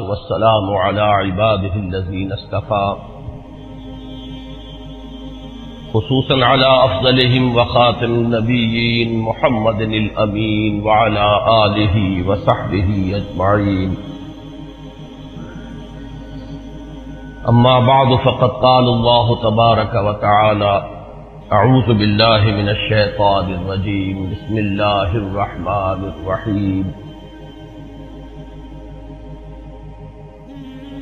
والسلام على عباده الذين اصطفى. خصوصا على أفضلهم وخاتم النبيين محمد الأمين وعلى آله وصحبه أجمعين. أما بعد، فقد قال الله تبارك وتعالى أعوذ بالله من الشيطان الرجيم. بسم الله الرحمن الرحيم.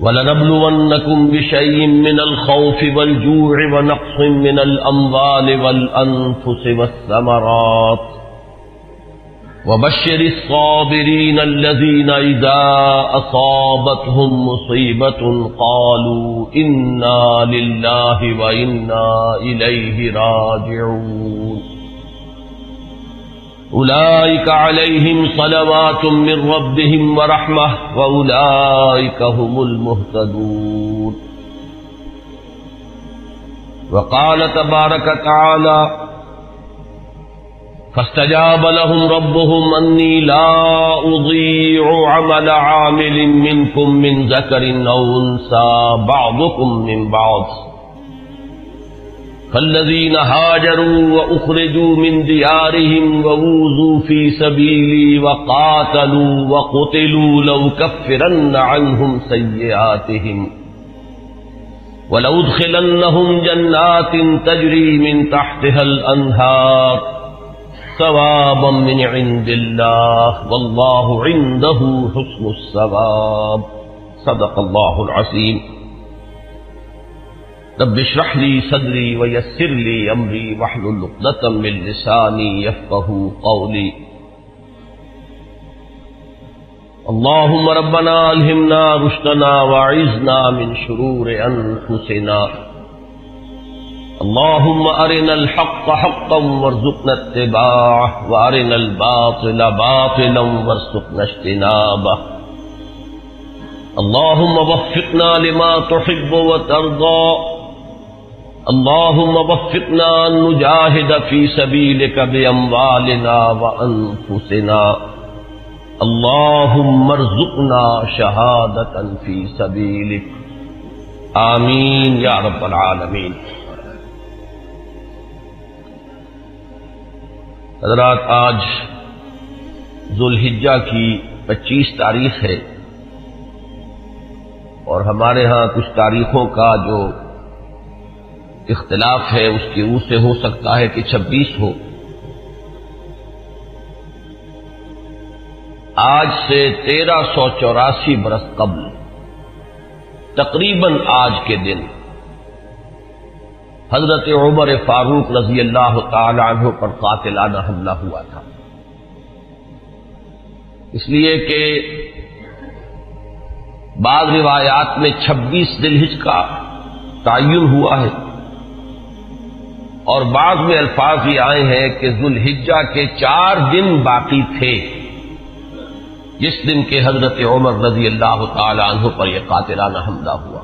ولنبلونكم بشيء من الخوف والجوع ونقص من الأموال والأنفس والثمرات وبشر الصابرين الذين إذا أصابتهم مصيبة قالوا إنا لله وإنا إليه راجعون أولئك عليهم صلوات من ربهم ورحمة وأولئك هم المهتدون. وقال تبارك تعالى فاستجاب لهم ربهم أني لا أضيع عمل عامل منكم من ذكر أو أنثى بعضكم من بعض. فالذين هاجروا وأخرجوا من ديارهم ووزوا في سبيلي وقاتلوا وقتلوا لو كفرن عنهم سيئاتهم ولو ادخلنهم جنات تجري من تحتها الأنهار ثوابا من عند الله والله عنده حسن الثواب صدق الله العظيم رب اشرح لي صدري ويسر لي امري واحلل عقدة من لساني يفقهوا قولي. اللهم ربنا الهمنا رشدنا واعذنا من شرور انفسنا اللهم ارنا الحق حقا وارزقنا اتباعه وارنا الباطل باطلا وارزقنا اجتنابه. اللهم وفقنا لما تحب وترضى. اللهم وفقنا أن نجاهد في سبيلك بأموالنا وأنفسنا اللهم ارزقنا شهادة في سبيلك آمين يا رب العالمين حضرات، آج ذوالحجہ کی پچیس تاریخ ہے اور ہمارے ہاں کچھ تاریخوں کا جو اختلاف ہے، اس کی روح سے ہو سکتا ہے کہ چھبیس ہو۔ آج سے تیرہ سو چوراسی برس قبل، تقریباً آج کے دن، حضرت عمر فاروق رضی اللہ تعالی عنہ پر قاتلانہ حملہ ہوا تھا۔ اس لیے کہ بعض روایات میں چھبیس دلہج کا تعین ہوا ہے۔ اور بعض میں الفاظ یہ آئے ہیں کہ ذوالحجہ کے چار دن باقی تھے۔ جس دن کے حضرت عمر رضی اللہ تعالی عنہ پر یہ قاتلانہ حملہ ہوا۔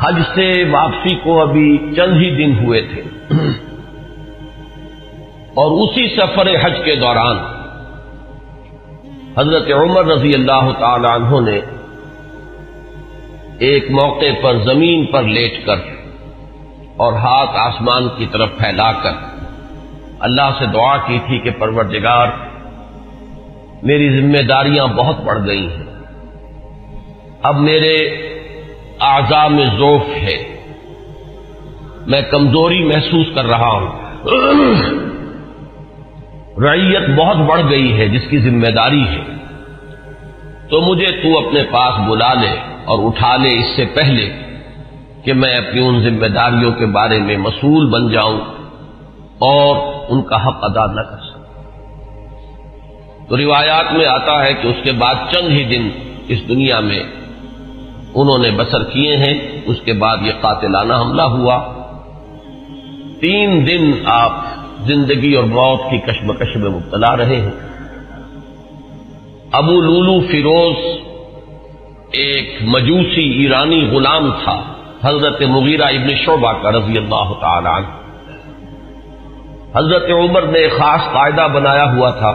حج سے واپسی کو ابھی چند ہی دن ہوئے تھے۔ اور اسی سفر حج کے دوران حضرت عمر رضی اللہ تعالی عنہ نے ایک موقع پر زمین پر لیٹ کر اور ہاتھ آسمان کی طرف پھیلا کر اللہ سے دعا کی تھی کہ پروردگار، میری ذمہ داریاں بہت بڑھ گئی ہیں۔ اب میرے اعضاء میں ذوف ہے۔ میں کمزوری محسوس کر رہا ہوں۔ ریت بہت بڑھ گئی ہے، جس کی ذمہ داری ہے۔ تو مجھے تو اپنے پاس بلا لے اور اٹھا لے اس سے پہلے۔ کہ میں اپنی ان ذمہ داریوں کے بارے میں مسئول بن جاؤں اور ان کا حق ادا نہ کر سکوں۔ تو روایات میں آتا ہے کہ اس کے بعد چند ہی دن اس دنیا میں انہوں نے بسر کیے ہیں، اس کے بعد یہ قاتلانہ حملہ ہوا۔ تین دن آپ زندگی اور موت کی کشمکش میں مبتلا رہے ہیں۔ ابو لولو فیروز ایک مجوسی ایرانی غلام تھا۔ حضرت مغیرہ ابن شعبہ کا رضی اللہ تعالی عنہ۔ حضرت عمر نے خاص قاعدہ بنایا ہوا تھا،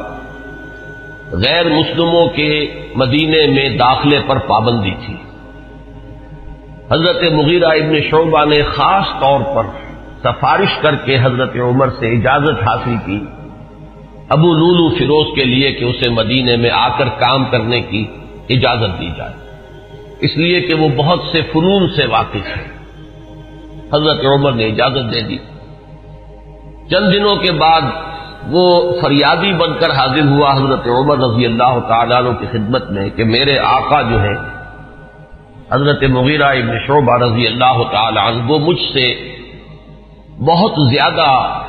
غیر مسلموں کے مدینے میں داخلے پر پابندی تھی۔ حضرت مغیرہ ابن شعبہ نے خاص طور پر سفارش کر کے حضرت عمر سے اجازت حاصل کی، ابو لولو فیروز کے لیے کہ اسے مدینے میں آ کر کام کرنے کی اجازت دی جائے۔ اس لیے کہ وہ بہت سے فنون سے واقف ہے حضرت عمر نے اجازت دے دی۔ چند دنوں کے بعد وہ فریادی بن کر حاضر ہوا حضرت عمر رضی اللہ تعالیٰ عنہ کی خدمت میں کہ میرے آقا جو ہے حضرت مغیرہ ابن شعبہ رضی اللہ تعالی عنہ، وہ مجھ سے بہت زیادہ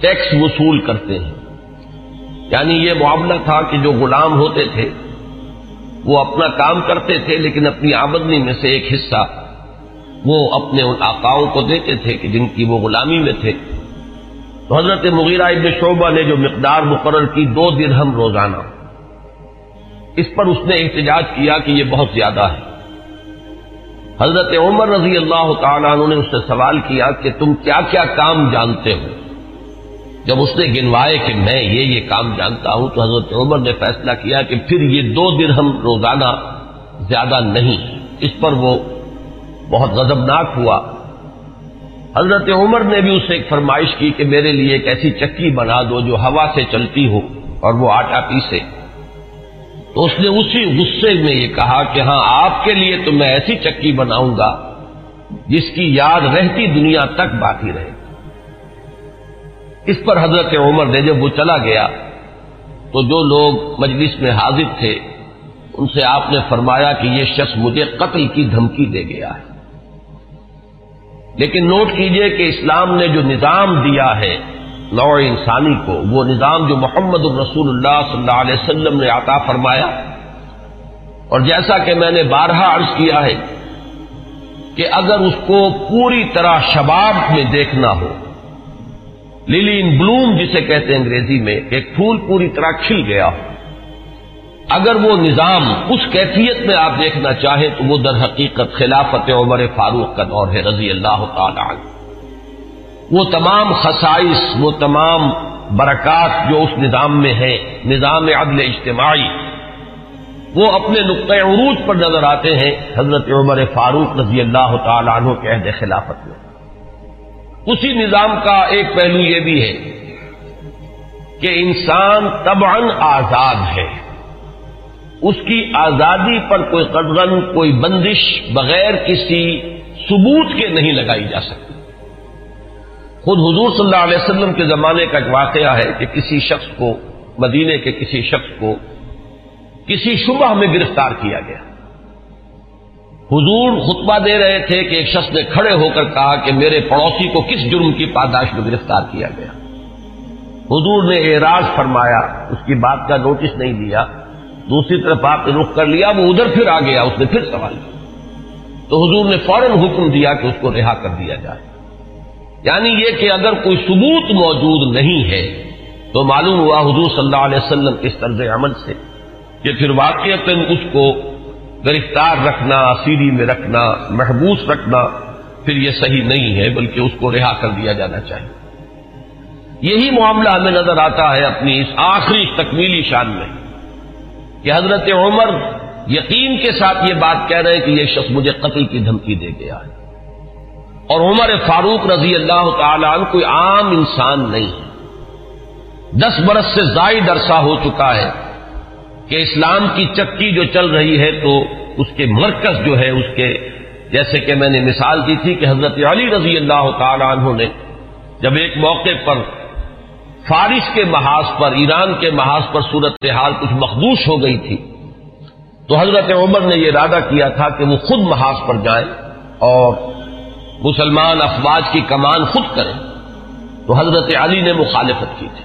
ٹیکس وصول کرتے ہیں۔ یعنی یہ معاملہ تھا کہ جو غلام ہوتے تھے وہ اپنا کام کرتے تھے لیکن اپنی آمدنی میں سے ایک حصہ وہ اپنے ان آقاؤں کو دیتے تھے کہ جن کی وہ غلامی میں تھے۔ تو حضرت مغیرہ ابن شعبہ نے جو مقدار مقرر کی دو درہم روزانہ، اس پر اس نے احتجاج کیا کہ یہ بہت زیادہ ہے۔ حضرت عمر رضی اللہ تعالیٰ عنہ نے اس سے سوال کیا کہ تم کیا کیا کام جانتے ہو؟ جب اس نے گنوائے کہ میں یہ یہ کام جانتا ہوں تو حضرت عمر نے فیصلہ کیا کہ پھر یہ دو درہم روزانہ زیادہ نہیں۔ اس پر وہ بہت غضبناک ہوا۔ حضرت عمر نے بھی اسے ایک فرمائش کی کہ میرے لیے ایک ایسی چکی بنا دو جو ہوا سے چلتی ہو اور وہ آٹا پیسے۔ تو اس نے اسی غصے میں یہ کہا کہ ہاں آپ کے لیے تو میں ایسی چکی بناؤں گا جس کی یاد رہتی دنیا تک باقی رہے۔ اس پر حضرت عمر نے جب وہ چلا گیا تو جو لوگ مجلس میں حاضر تھے، ان سے آپ نے فرمایا کہ یہ شخص مجھے قتل کی دھمکی دے گیا ہے۔ لیکن نوٹ کیجیے کہ اسلام نے جو نظام دیا ہے نوع انسانی کو، وہ نظام جو محمد الرسول اللہ صلی اللہ علیہ وسلم نے عطا فرمایا، اور جیسا کہ میں نے بارہا عرض کیا ہے کہ اگر اس کو پوری طرح شباب میں دیکھنا ہو للی ان بلوم جسے کہتے ہیں انگریزی میں، ایک پھول پوری طرح کھل گیا۔ ہو اگر وہ نظام اس کیفیت میں آپ دیکھنا چاہیں تو وہ در حقیقت خلافت عمر فاروق کا دور ہے، رضی اللہ تعالی عنہ۔ وہ تمام خصائص، وہ تمام برکات جو اس نظام میں ہیں، نظام عدل اجتماعی، وہ اپنے نقطۂ عروج پر نظر آتے ہیں۔ حضرت عمر فاروق رضی اللہ تعالی عنہ کے عہد خلافت میں۔ اسی نظام کا ایک پہلو یہ بھی ہے کہ انسان طبعا آزاد ہے۔ اس کی آزادی پر کوئی قدغن کوئی بندش بغیر کسی ثبوت کے نہیں لگائی جا سکتی۔ خود حضور صلی اللہ علیہ وسلم کے زمانے کا ایک واقعہ ہے کہ کسی شخص کو مدینے کے کسی شخص کو کسی شبہ میں گرفتار کیا گیا۔ حضور خطبہ دے رہے تھے کہ ایک شخص نے کھڑے ہو کر کہا کہ میرے پڑوسی کو کس جرم کی پاداش میں گرفتار کیا گیا۔ حضور نے اعراض فرمایا، اس کی بات کا نوٹس نہیں دیا۔ دوسری طرف آپ نے رخ کر لیا، وہ ادھر پھر آ گیا، اس نے پھر سوال کیا۔ تو حضور نے فوراً حکم دیا کہ اس کو رہا کر دیا جائے۔ یعنی یہ کہ اگر کوئی ثبوت موجود نہیں ہے، تو معلوم ہوا حضور صلی اللہ علیہ وسلم اس طرز عمل سے کہ پھر واقع اس کو گرفتار رکھنا سیری میں رکھنا، محبوس رکھنا، پھر یہ صحیح نہیں ہے، بلکہ اس کو رہا کر دیا جانا چاہیے۔ یہی معاملہ ہمیں نظر آتا ہے اپنی اس آخری تکمیلی شان میں۔ کہ حضرت عمر یقین کے ساتھ یہ بات کہہ رہے ہیں کہ یہ شخص مجھے قتل کی دھمکی دے گیا ہے اور عمر فاروق رضی اللہ تعالی عنہ کوئی عام انسان نہیں ہے۔ دس برس سے زائد عرصہ ہو چکا ہے۔ کہ اسلام کی چکی جو چل رہی ہے تو اس کے مرکز جو ہے اس کے، جیسے کہ میں نے مثال دی تھی کہ حضرت علی رضی اللہ تعالی عنہ نے جب ایک موقع پر فارس کے محاذ پر، ایران کے محاذ پر صورت حال کچھ مخدوش ہو گئی تھی، تو حضرت عمر نے یہ ارادہ کیا تھا کہ وہ خود محاذ پر جائیں اور مسلمان افواج کی کمان خود کریں تو حضرت علی نے مخالفت کی تھی۔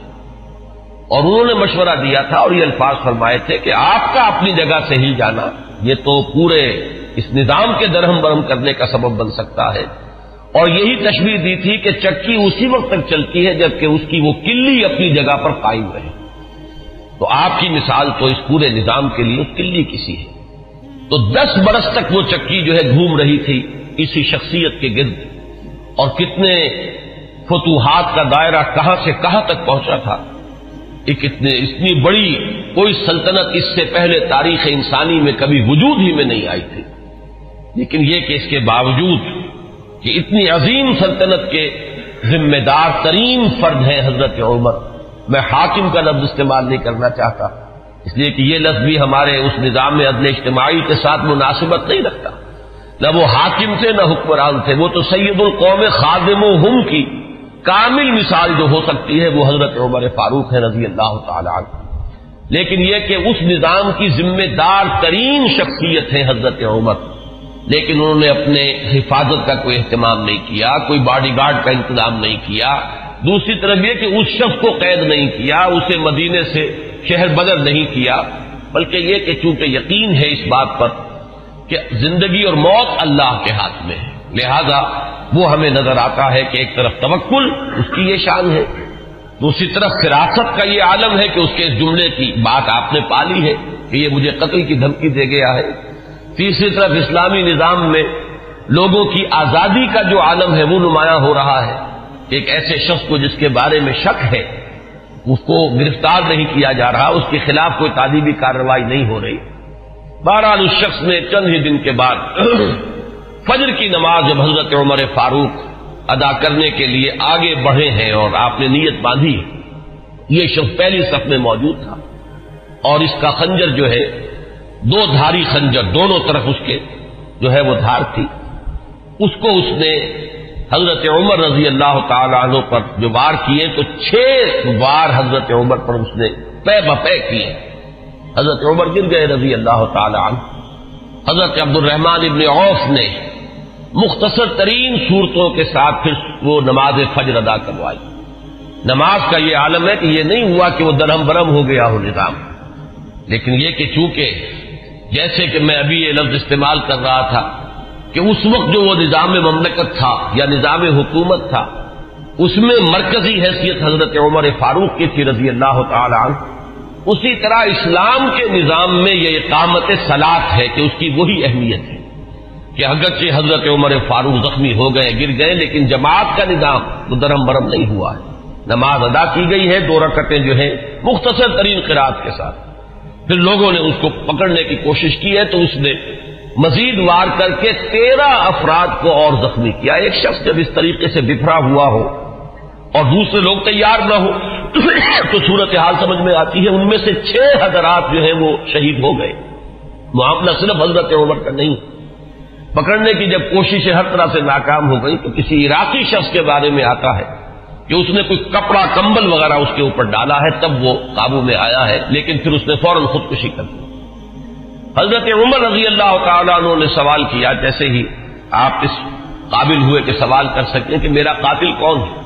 اور انہوں نے مشورہ دیا تھا اور یہ الفاظ فرمائے تھے کہ آپ کا اپنی جگہ سے ہی جانا، یہ تو پورے اس نظام کے درہم برہم کرنے کا سبب بن سکتا ہے۔ اور یہی تشویح دی تھی کہ چکی اسی وقت تک چلتی ہے جبکہ اس کی وہ کلی اپنی جگہ پر قائم رہے۔ تو آپ کی مثال تو اس پورے نظام کے لیے کلی کسی ہے۔ تو دس برس تک وہ چکی جو ہے گھوم رہی تھی اسی شخصیت کے گرد۔ اور کتنے فتوحات کا دائرہ کہاں سے کہاں تک پہنچا تھا۔ ایک اتنے اتنی بڑی کوئی سلطنت اس سے پہلے تاریخ انسانی میں کبھی وجود ہی میں نہیں آئی تھی۔ لیکن یہ کہ اس کے باوجود کہ اتنی عظیم سلطنت کے ذمہ دار ترین فرد ہیں حضرت عمر، میں حاکم کا لفظ استعمال نہیں کرنا چاہتا۔ اس لیے کہ یہ لفظ بھی ہمارے اس نظام میں عدل اجتماعی کے ساتھ مناسبت نہیں رکھتا۔ نہ وہ حاکم تھے، نہ حکمران تھے، وہ تو سید القوم خادم و ہم کی کامل مثال جو ہو سکتی ہے وہ حضرت عمر فاروق ہے رضی اللہ تعالی عنہ۔ لیکن یہ کہ اس نظام کی ذمہ دار ترین شخصیت ہے حضرت عمر۔ لیکن انہوں نے اپنے حفاظت کا کوئی اہتمام نہیں کیا، کوئی باڈی گارڈ کا انتظام نہیں کیا۔ دوسری طرف یہ کہ اس شخص کو قید نہیں کیا، اسے مدینے سے شہر بدر نہیں کیا۔ بلکہ یہ کہ چونکہ یقین ہے اس بات پر کہ زندگی اور موت اللہ کے ہاتھ میں ہے۔ لہذا وہ ہمیں نظر آتا ہے کہ ایک طرف توکل اس کی یہ شان ہے، دوسری طرف فراست کا یہ عالم ہے کہ اس کے اس جملے کی بات آپ نے پالی ہے کہ یہ مجھے قتل کی دھمکی دے گیا ہے۔ تیسری طرف اسلامی نظام میں لوگوں کی آزادی کا جو عالم ہے وہ نمایاں ہو رہا ہے۔ ایک ایسے شخص کو جس کے بارے میں شک ہے، اس کو گرفتار نہیں کیا جا رہا، اس کے خلاف کوئی تعلیمی کارروائی نہیں ہو رہی۔ بہرحال اس شخص نے چند ہی دن کے بعد فجر کی نماز جب حضرت عمر فاروق ادا کرنے کے لیے آگے بڑھے ہیں اور آپ نے نیت باندھی، یہ شخص پہلی صف میں موجود تھا۔ اور اس کا خنجر جو ہے، دو دھاری خنجر دونوں طرف اس کے جو ہے وہ دھار تھی۔ اس کو اس نے حضرت عمر رضی اللہ تعالی عنہ پر جو وار کیے، تو چھ وار حضرت عمر پر اس نے پے بپے کیے۔ حضرت عمر گر گئے رضی اللہ تعالی عنہ۔ حضرت عبد الرحمان ابن عوف نے مختصر ترین صورتوں کے ساتھ پھر وہ نماز فجر ادا کروائی۔ نماز کا یہ عالم ہے کہ یہ نہیں ہوا کہ وہ درہم برہم ہو گیا ہو نظام۔ لیکن یہ کہ چونکہ جیسے کہ میں ابھی یہ لفظ استعمال کر رہا تھا کہ اس وقت جو وہ نظام مملکت تھا یا نظام حکومت تھا، اس میں مرکزی حیثیت حضرت عمر فاروق کی تھی رضی اللہ تعالی عنہ۔ اسی طرح اسلام کے نظام میں یہ اقامت سلاد ہے کہ اس کی وہی اہمیت ہے۔ کہ اگرچہ حضرت عمر فاروق زخمی ہو گئے، گر گئے، لیکن جماعت کا نظام وہ درم برم نہیں ہوا ہے۔ نماز ادا کی گئی ہے، دو رکعتیں جو ہیں مختصر ترین قرآد کے ساتھ۔ پھر لوگوں نے اس کو پکڑنے کی کوشش کی ہے، تو اس نے مزید وار کر کے تیرہ افراد کو اور زخمی کیا۔ ایک شخص جب اس طریقے سے بفرا ہوا ہو اور دوسرے لوگ تیار نہ ہو، تو صورت حال سمجھ میں آتی ہے، ان میں سے چھ حضرات جو ہیں وہ شہید ہو گئے۔ معاملہ صرف حضرت عمر کا نہیں پکڑنے کی جب کوششیں ہر طرح سے ناکام ہو گئی تو کسی عراقی شخص کے بارے میں آتا ہے کہ اس نے کوئی کپڑا، کمبل وغیرہ اس کے اوپر ڈالا ہے، تب وہ قابو میں آیا ہے، لیکن پھر اس نے فوراً خودکشی کر دی۔ حضرت عمر رضی اللہ تعالیٰ عنہ نے سوال کیا، جیسے ہی آپ اس قابل ہوئے کہ سوال کر سکیں کہ میرا قاتل کون ہے؟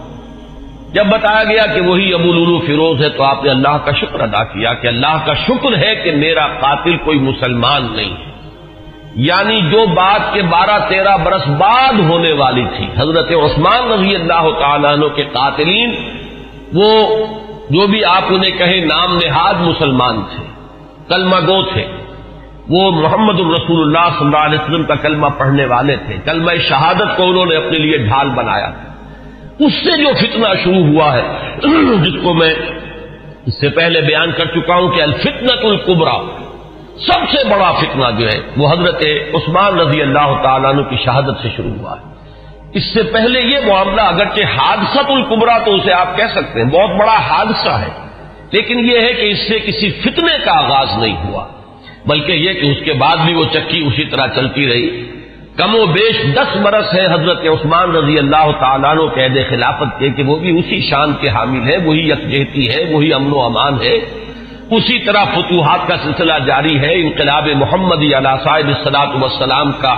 جب بتایا گیا کہ وہی ابو لولو فیروز ہے تو آپ نے اللہ کا شکر ادا کیا کہ اللہ کا شکر ہے کہ میرا قاتل کوئی مسلمان نہیں ہے۔ یعنی جو بات کے بارہ تیرہ برس بعد ہونے والی تھی۔ حضرت عثمان رضی اللہ تعالیٰ عنہ کے قاتلین، وہ جو بھی آپ انہیں کہیں نام نہاد مسلمان تھے، کلمہ گو تھے۔ وہ محمد الرسول اللہ صلی اللہ علیہ وسلم کا کلمہ پڑھنے والے تھے۔ کلمہ شہادت کو انہوں نے اپنے لیے ڈھال بنایا اس سے جو فتنہ شروع ہوا ہے، جس کو میں اس سے پہلے بیان کر چکا ہوں کہ الفتنت القبرا سب سے بڑا فتنہ جو ہے، وہ حضرت عثمان رضی اللہ تعالیٰ عنہ کی شہادت سے شروع ہوا ہے۔ اس سے پہلے یہ معاملہ اگرچہ حادثت القبرا تو اسے آپ کہہ سکتے ہیں، بہت بڑا حادثہ ہے۔ لیکن یہ ہے کہ اس سے کسی فتنے کا آغاز نہیں ہوا، بلکہ یہ کہ اس کے بعد بھی وہ چکی اسی طرح چلتی رہی۔ کم و بیش دس برس ہے حضرت عثمان رضی اللہ تعالیٰ عنہ قید خلافت کے، کہ وہ بھی اسی شان کے حامل ہے وہی یکجہتی ہے، وہی امن و امان ہے۔ اسی طرح فتوحات کا سلسلہ جاری ہے، انقلاب محمد علیہ صاحب السلاط وسلام کا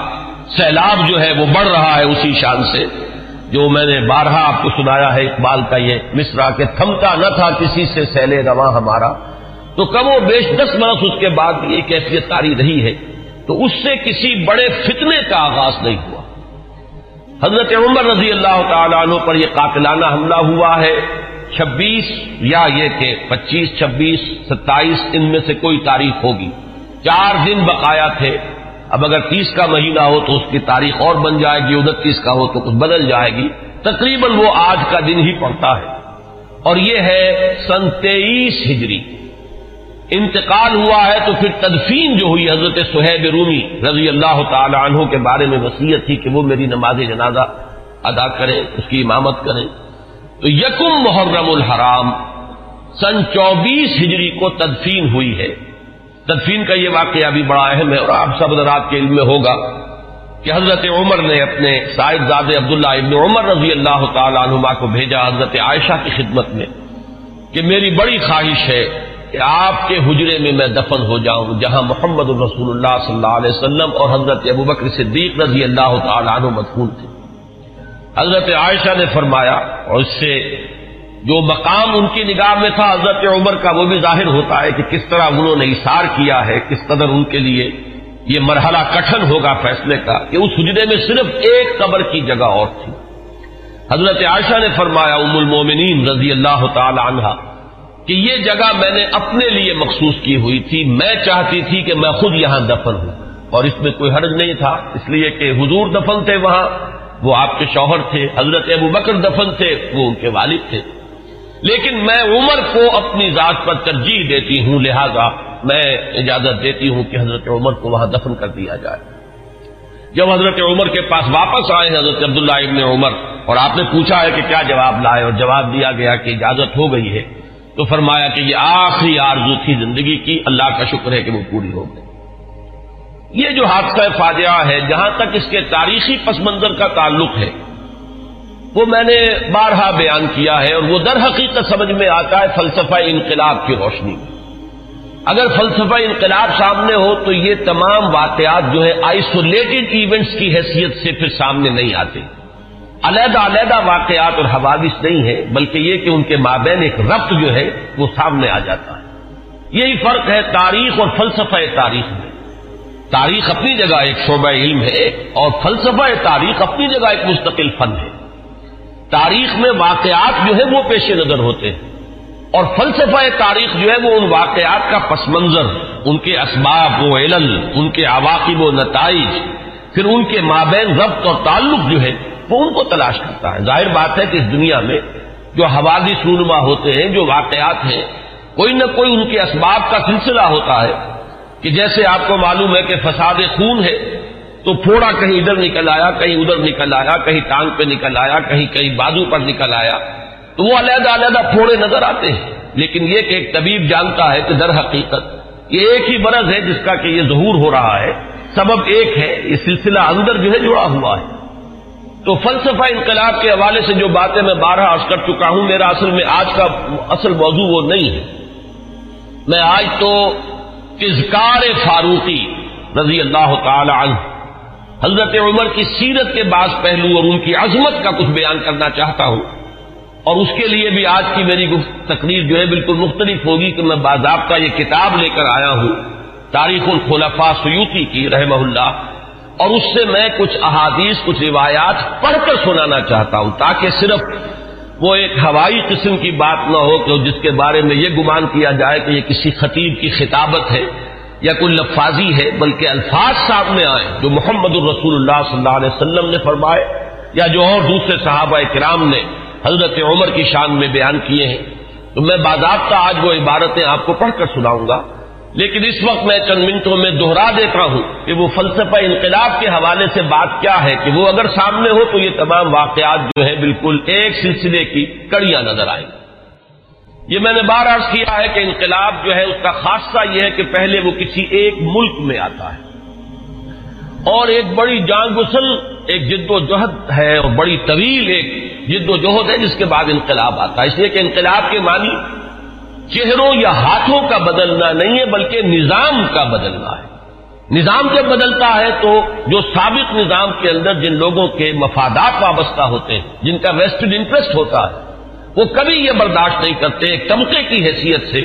سیلاب جو ہے وہ بڑھ رہا ہے اسی شان سے۔ جو میں نے بارہا آپ کو سنایا ہے، اقبال کا یہ مصرا کہ تھمتا نہ تھا کسی سے سیلے رواں ہمارا۔ تو کم و بیش دس برس اس کے بعد یہ کیفیت تاری رہی ہے۔ تو اس سے کسی بڑے فتنے کا آغاز نہیں ہوا۔ حضرت عمر رضی اللہ تعالیٰ عنہ پر یہ قاتلانہ حملہ ہوا ہے۔ چھبیس یا یہ کہ پچیس، چھبیس، ستائیس، ان میں سے کوئی تاریخ ہوگی۔ چار دن بقایا تھے۔ اب اگر تیس کا مہینہ ہو تو اس کی تاریخ اور بن جائے گی۔ انتیس کا ہو تو کچھ بدل جائے گی۔ تقریباً وہ آج کا دن ہی پڑتا ہے۔ اور یہ ہے سن تیئیس ہجری۔ انتقال ہوا ہے تو پھر تدفین جو ہوئی حضرت سہیب رومی رضی اللہ تعالی عنہ کے بارے میں وصیت تھی کہ وہ میری نماز جنازہ ادا کریں، اس کی امامت کریں۔ تو یکم محرم الحرام۔ سن چوبیس ہجری کو تدفین ہوئی ہے۔ تدفین کا یہ واقعہ بھی بڑا اہم ہے اور آپ سب رات کے علم میں ہوگا کہ حضرت عمر نے اپنے سائد زاد عبداللہ ابن عمر رضی اللہ تعالی عنما کو بھیجا حضرت عائشہ کی خدمت میں کہ میری بڑی خواہش ہے کہ آپ کے حجرے میں میں دفن ہو جاؤں جہاں محمد الرسول اللہ صلی اللہ علیہ وسلم اور حضرت ابو بکر صدیق رضی اللہ تعالی عنہ مدفون تھے۔ حضرت عائشہ نے فرمایا، اور اس سے جو مقام ان کی نگاہ میں تھا حضرت عمر کا، وہ بھی ظاہر ہوتا ہے کہ کس طرح انہوں نے اشار کیا ہے، کس قدر ان کے لیے یہ مرحلہ کٹھن ہوگا فیصلے کا، کہ اس حجرے میں صرف ایک قبر کی جگہ اور تھی۔ حضرت عائشہ نے فرمایا، ام المومنین رضی اللہ تعالی عنہ کہ یہ جگہ میں نے اپنے لیے مخصوص کی ہوئی تھی، میں چاہتی تھی کہ میں خود یہاں دفن ہوں۔ اور اس میں کوئی حرج نہیں تھا، اس لیے کہ حضور دفن تھے وہاں۔ وہ آپ کے شوہر تھے، حضرت ابو بکر دفن تھے، وہ ان کے والد تھے۔ لیکن میں عمر کو اپنی ذات پر ترجیح دیتی ہوں، لہذا میں اجازت دیتی ہوں کہ حضرت عمر کو وہاں دفن کر دیا جائے۔ جب حضرت عمر کے پاس واپس آئے، حضرت عبداللہ ابن عمر، اور آپ نے پوچھا ہے کہ کیا جواب لائے، اور جواب دیا گیا کہ اجازت ہو گئی ہے، تو فرمایا کہ یہ آخری آرزو تھی زندگی کی، اللہ کا شکر ہے کہ وہ پوری ہو گئی۔ یہ جو حادثہ فاجعہ ہے، جہاں تک اس کے تاریخی پس منظر کا تعلق ہے، وہ میں نے بارہا بیان کیا ہے اور وہ در حقیقت سمجھ میں آتا ہے فلسفہ انقلاب کی روشنی میں۔ اگر فلسفہ انقلاب سامنے ہو تو یہ تمام واقعات جو ہے آئسولیٹڈ ایونٹس کی حیثیت سے پھر سامنے نہیں آتے۔ علیحدہ علیحدہ واقعات اور حوادث نہیں ہے بلکہ یہ کہ ان کے مابین ایک ربط جو ہے وہ سامنے آ جاتا ہے۔ یہی فرق ہے تاریخ اور فلسفہ تاریخ میں۔ تاریخ اپنی جگہ ایک شعبہ علم ہے اور فلسفہ تاریخ اپنی جگہ ایک مستقل فن ہے۔ تاریخ میں واقعات جو ہے وہ پیش نظر ہوتے ہیں اور فلسفہ تاریخ جو ہے وہ ان واقعات کا پس منظر، ان کے اسباب و علل، ان کے عواقب و نتائج، پھر ان کے مابین ضبط اور تعلق جو ہے وہ ان کو تلاش کرتا ہے۔ ظاہر بات ہے کہ اس دنیا میں جو حوادث رونما ہوتے ہیں، جو واقعات ہیں، کوئی نہ کوئی ان کے اسباب کا سلسلہ ہوتا ہے۔ کہ جیسے آپ کو معلوم ہے کہ فساد خون ہے، تو پھوڑا کہیں ادھر نکل آیا، کہیں ادھر نکل آیا، کہیں ٹانگ پہ نکل آیا، کہیں کہیں بازو پر نکل آیا۔ تو وہ علیحدہ علیحدہ پھوڑے نظر آتے ہیں۔ لیکن یہ کہ ایک طبیب جانتا ہے کہ در حقیقت یہ ایک ہی برض ہے جس کا کہ یہ ظہور ہو رہا ہے۔ سبب ایک ہے، یہ سلسلہ اندر جو ہے جڑا ہوا ہے۔ تو فلسفہ انقلاب کے حوالے سے جو باتیں میں بارہ عرض کر چکا ہوں، میرا اصل میں آج کا اصل موضوع وہ نہیں ہے۔ میں آج تو کزکار فاروقی رضی اللہ تعالی عنہ۔ حضرت عمر کی سیرت کے بعض پہلو اور ان کی عظمت کا کچھ بیان کرنا چاہتا ہوں۔ اور اس کے لیے بھی آج کی میری تقریر جو ہے بالکل مختلف ہوگی کہ میں باضابطہ یہ کتاب لے کر آیا ہوں۔ تاریخ الخلفاء سیوتی کی رحمہ اللہ۔ اور اس سے میں کچھ احادیث، کچھ روایات پڑھ کر سنانا چاہتا ہوں تاکہ صرف وہ ایک ہوائی قسم کی بات نہ ہو کہ جس کے بارے میں یہ گمان کیا جائے کہ یہ کسی خطیب کی خطابت ہے یا کوئی لفاظی ہے، بلکہ الفاظ سامنے آئے، جو محمد الرسول اللہ صلی اللہ علیہ وسلم نے فرمائے یا جو اور دوسرے صحابہ کرام نے حضرت عمر کی شان میں بیان کیے ہیں۔ تو میں باضابطہ آج وہ عبارتیں آپ کو پڑھ کر سناؤں گا۔ لیکن اس وقت میں چند منٹوں میں دوہرا دیتا ہوں کہ وہ فلسفہ انقلاب کے حوالے سے بات کیا ہے کہ وہ اگر سامنے ہو تو یہ تمام واقعات جو ہے بالکل ایک سلسلے کی کڑیاں نظر آئیں۔ گی یہ میں نے بار عرض کیا ہے کہ انقلاب جو ہے اس کا خاصہ یہ ہے کہ پہلے وہ کسی ایک ملک میں آتا ہے۔ اور ایک بڑی جان گسل ایک جد و جہد ہے اور بڑی طویل ایک جد و جہد ہے جس کے بعد انقلاب آتا ہے۔ اس لیے کہ انقلاب کے معنی چہروں یا ہاتھوں کا بدلنا نہیں ہے، بلکہ نظام کا بدلنا ہے۔ نظام جب بدلتا ہے تو جو سابق نظام کے اندر جن لوگوں کے مفادات وابستہ ہوتے ہیں، جن کا ویسٹڈ انٹرسٹ ہوتا ہے، وہ کبھی یہ برداشت نہیں کرتے ایک طبقے کی حیثیت سے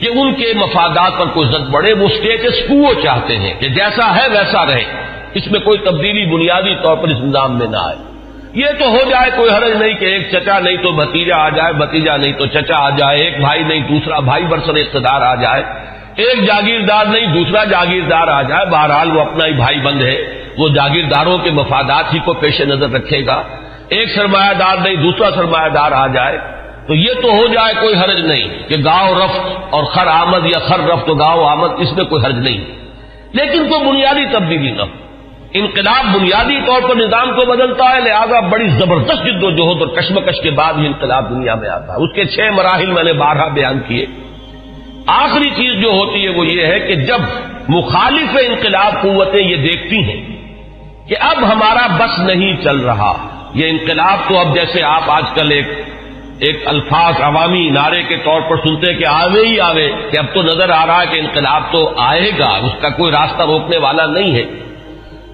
کہ ان کے مفادات پر کوئی زد بڑھے، وہ اسٹیٹس کو چاہتے ہیں کہ جیسا ہے ویسا رہے۔ اس میں کوئی تبدیلی بنیادی طور پر اس نظام میں نہ آئے۔ یہ تو ہو جائے کوئی حرج نہیں کہ ایک چچا نہیں تو بھتیجا آ جائے، بھتیجا نہیں تو چچا آ جائے، ایک بھائی نہیں دوسرا بھائی برسر اقتدار آ جائے۔ ایک جاگیردار نہیں، دوسرا جاگیردار آ جائے۔ بہرحال وہ اپنا ہی بھائی بند ہے۔ وہ جاگیرداروں کے مفادات ہی کو پیش نظر رکھے گا۔ ایک سرمایہ دار نہیں، دوسرا سرمایہ دار آ جائے۔ تو یہ تو ہو جائے کوئی حرج نہیں کہ گاؤں رفت اور خر آمد یا خر رفت و گاؤں آمد، اس میں کوئی حرج نہیں۔ لیکن کوئی بنیادی تبدیلی نہ ہو۔ انقلاب بنیادی طور پر نظام کو بدلتا ہے، لہذا بڑی زبردست جد و جہد اور کشمکش کے بعد ہی انقلاب دنیا میں آتا ہے۔ اس کے چھ مراحل میں نے بارہ بیان کیے۔ آخری چیز جو ہوتی ہے وہ یہ ہے کہ جب مخالف انقلاب قوتیں یہ دیکھتی ہیں کہ اب ہمارا بس نہیں چل رہا، یہ انقلاب تو اب جیسے آپ آج کل ایک ایک الفاظ عوامی نعرے کے طور پر سنتے کہ آوے ہی آوے، کہ اب تو نظر آ رہا ہے کہ انقلاب تو آئے گا، اس کا کوئی راستہ روکنے والا نہیں ہے۔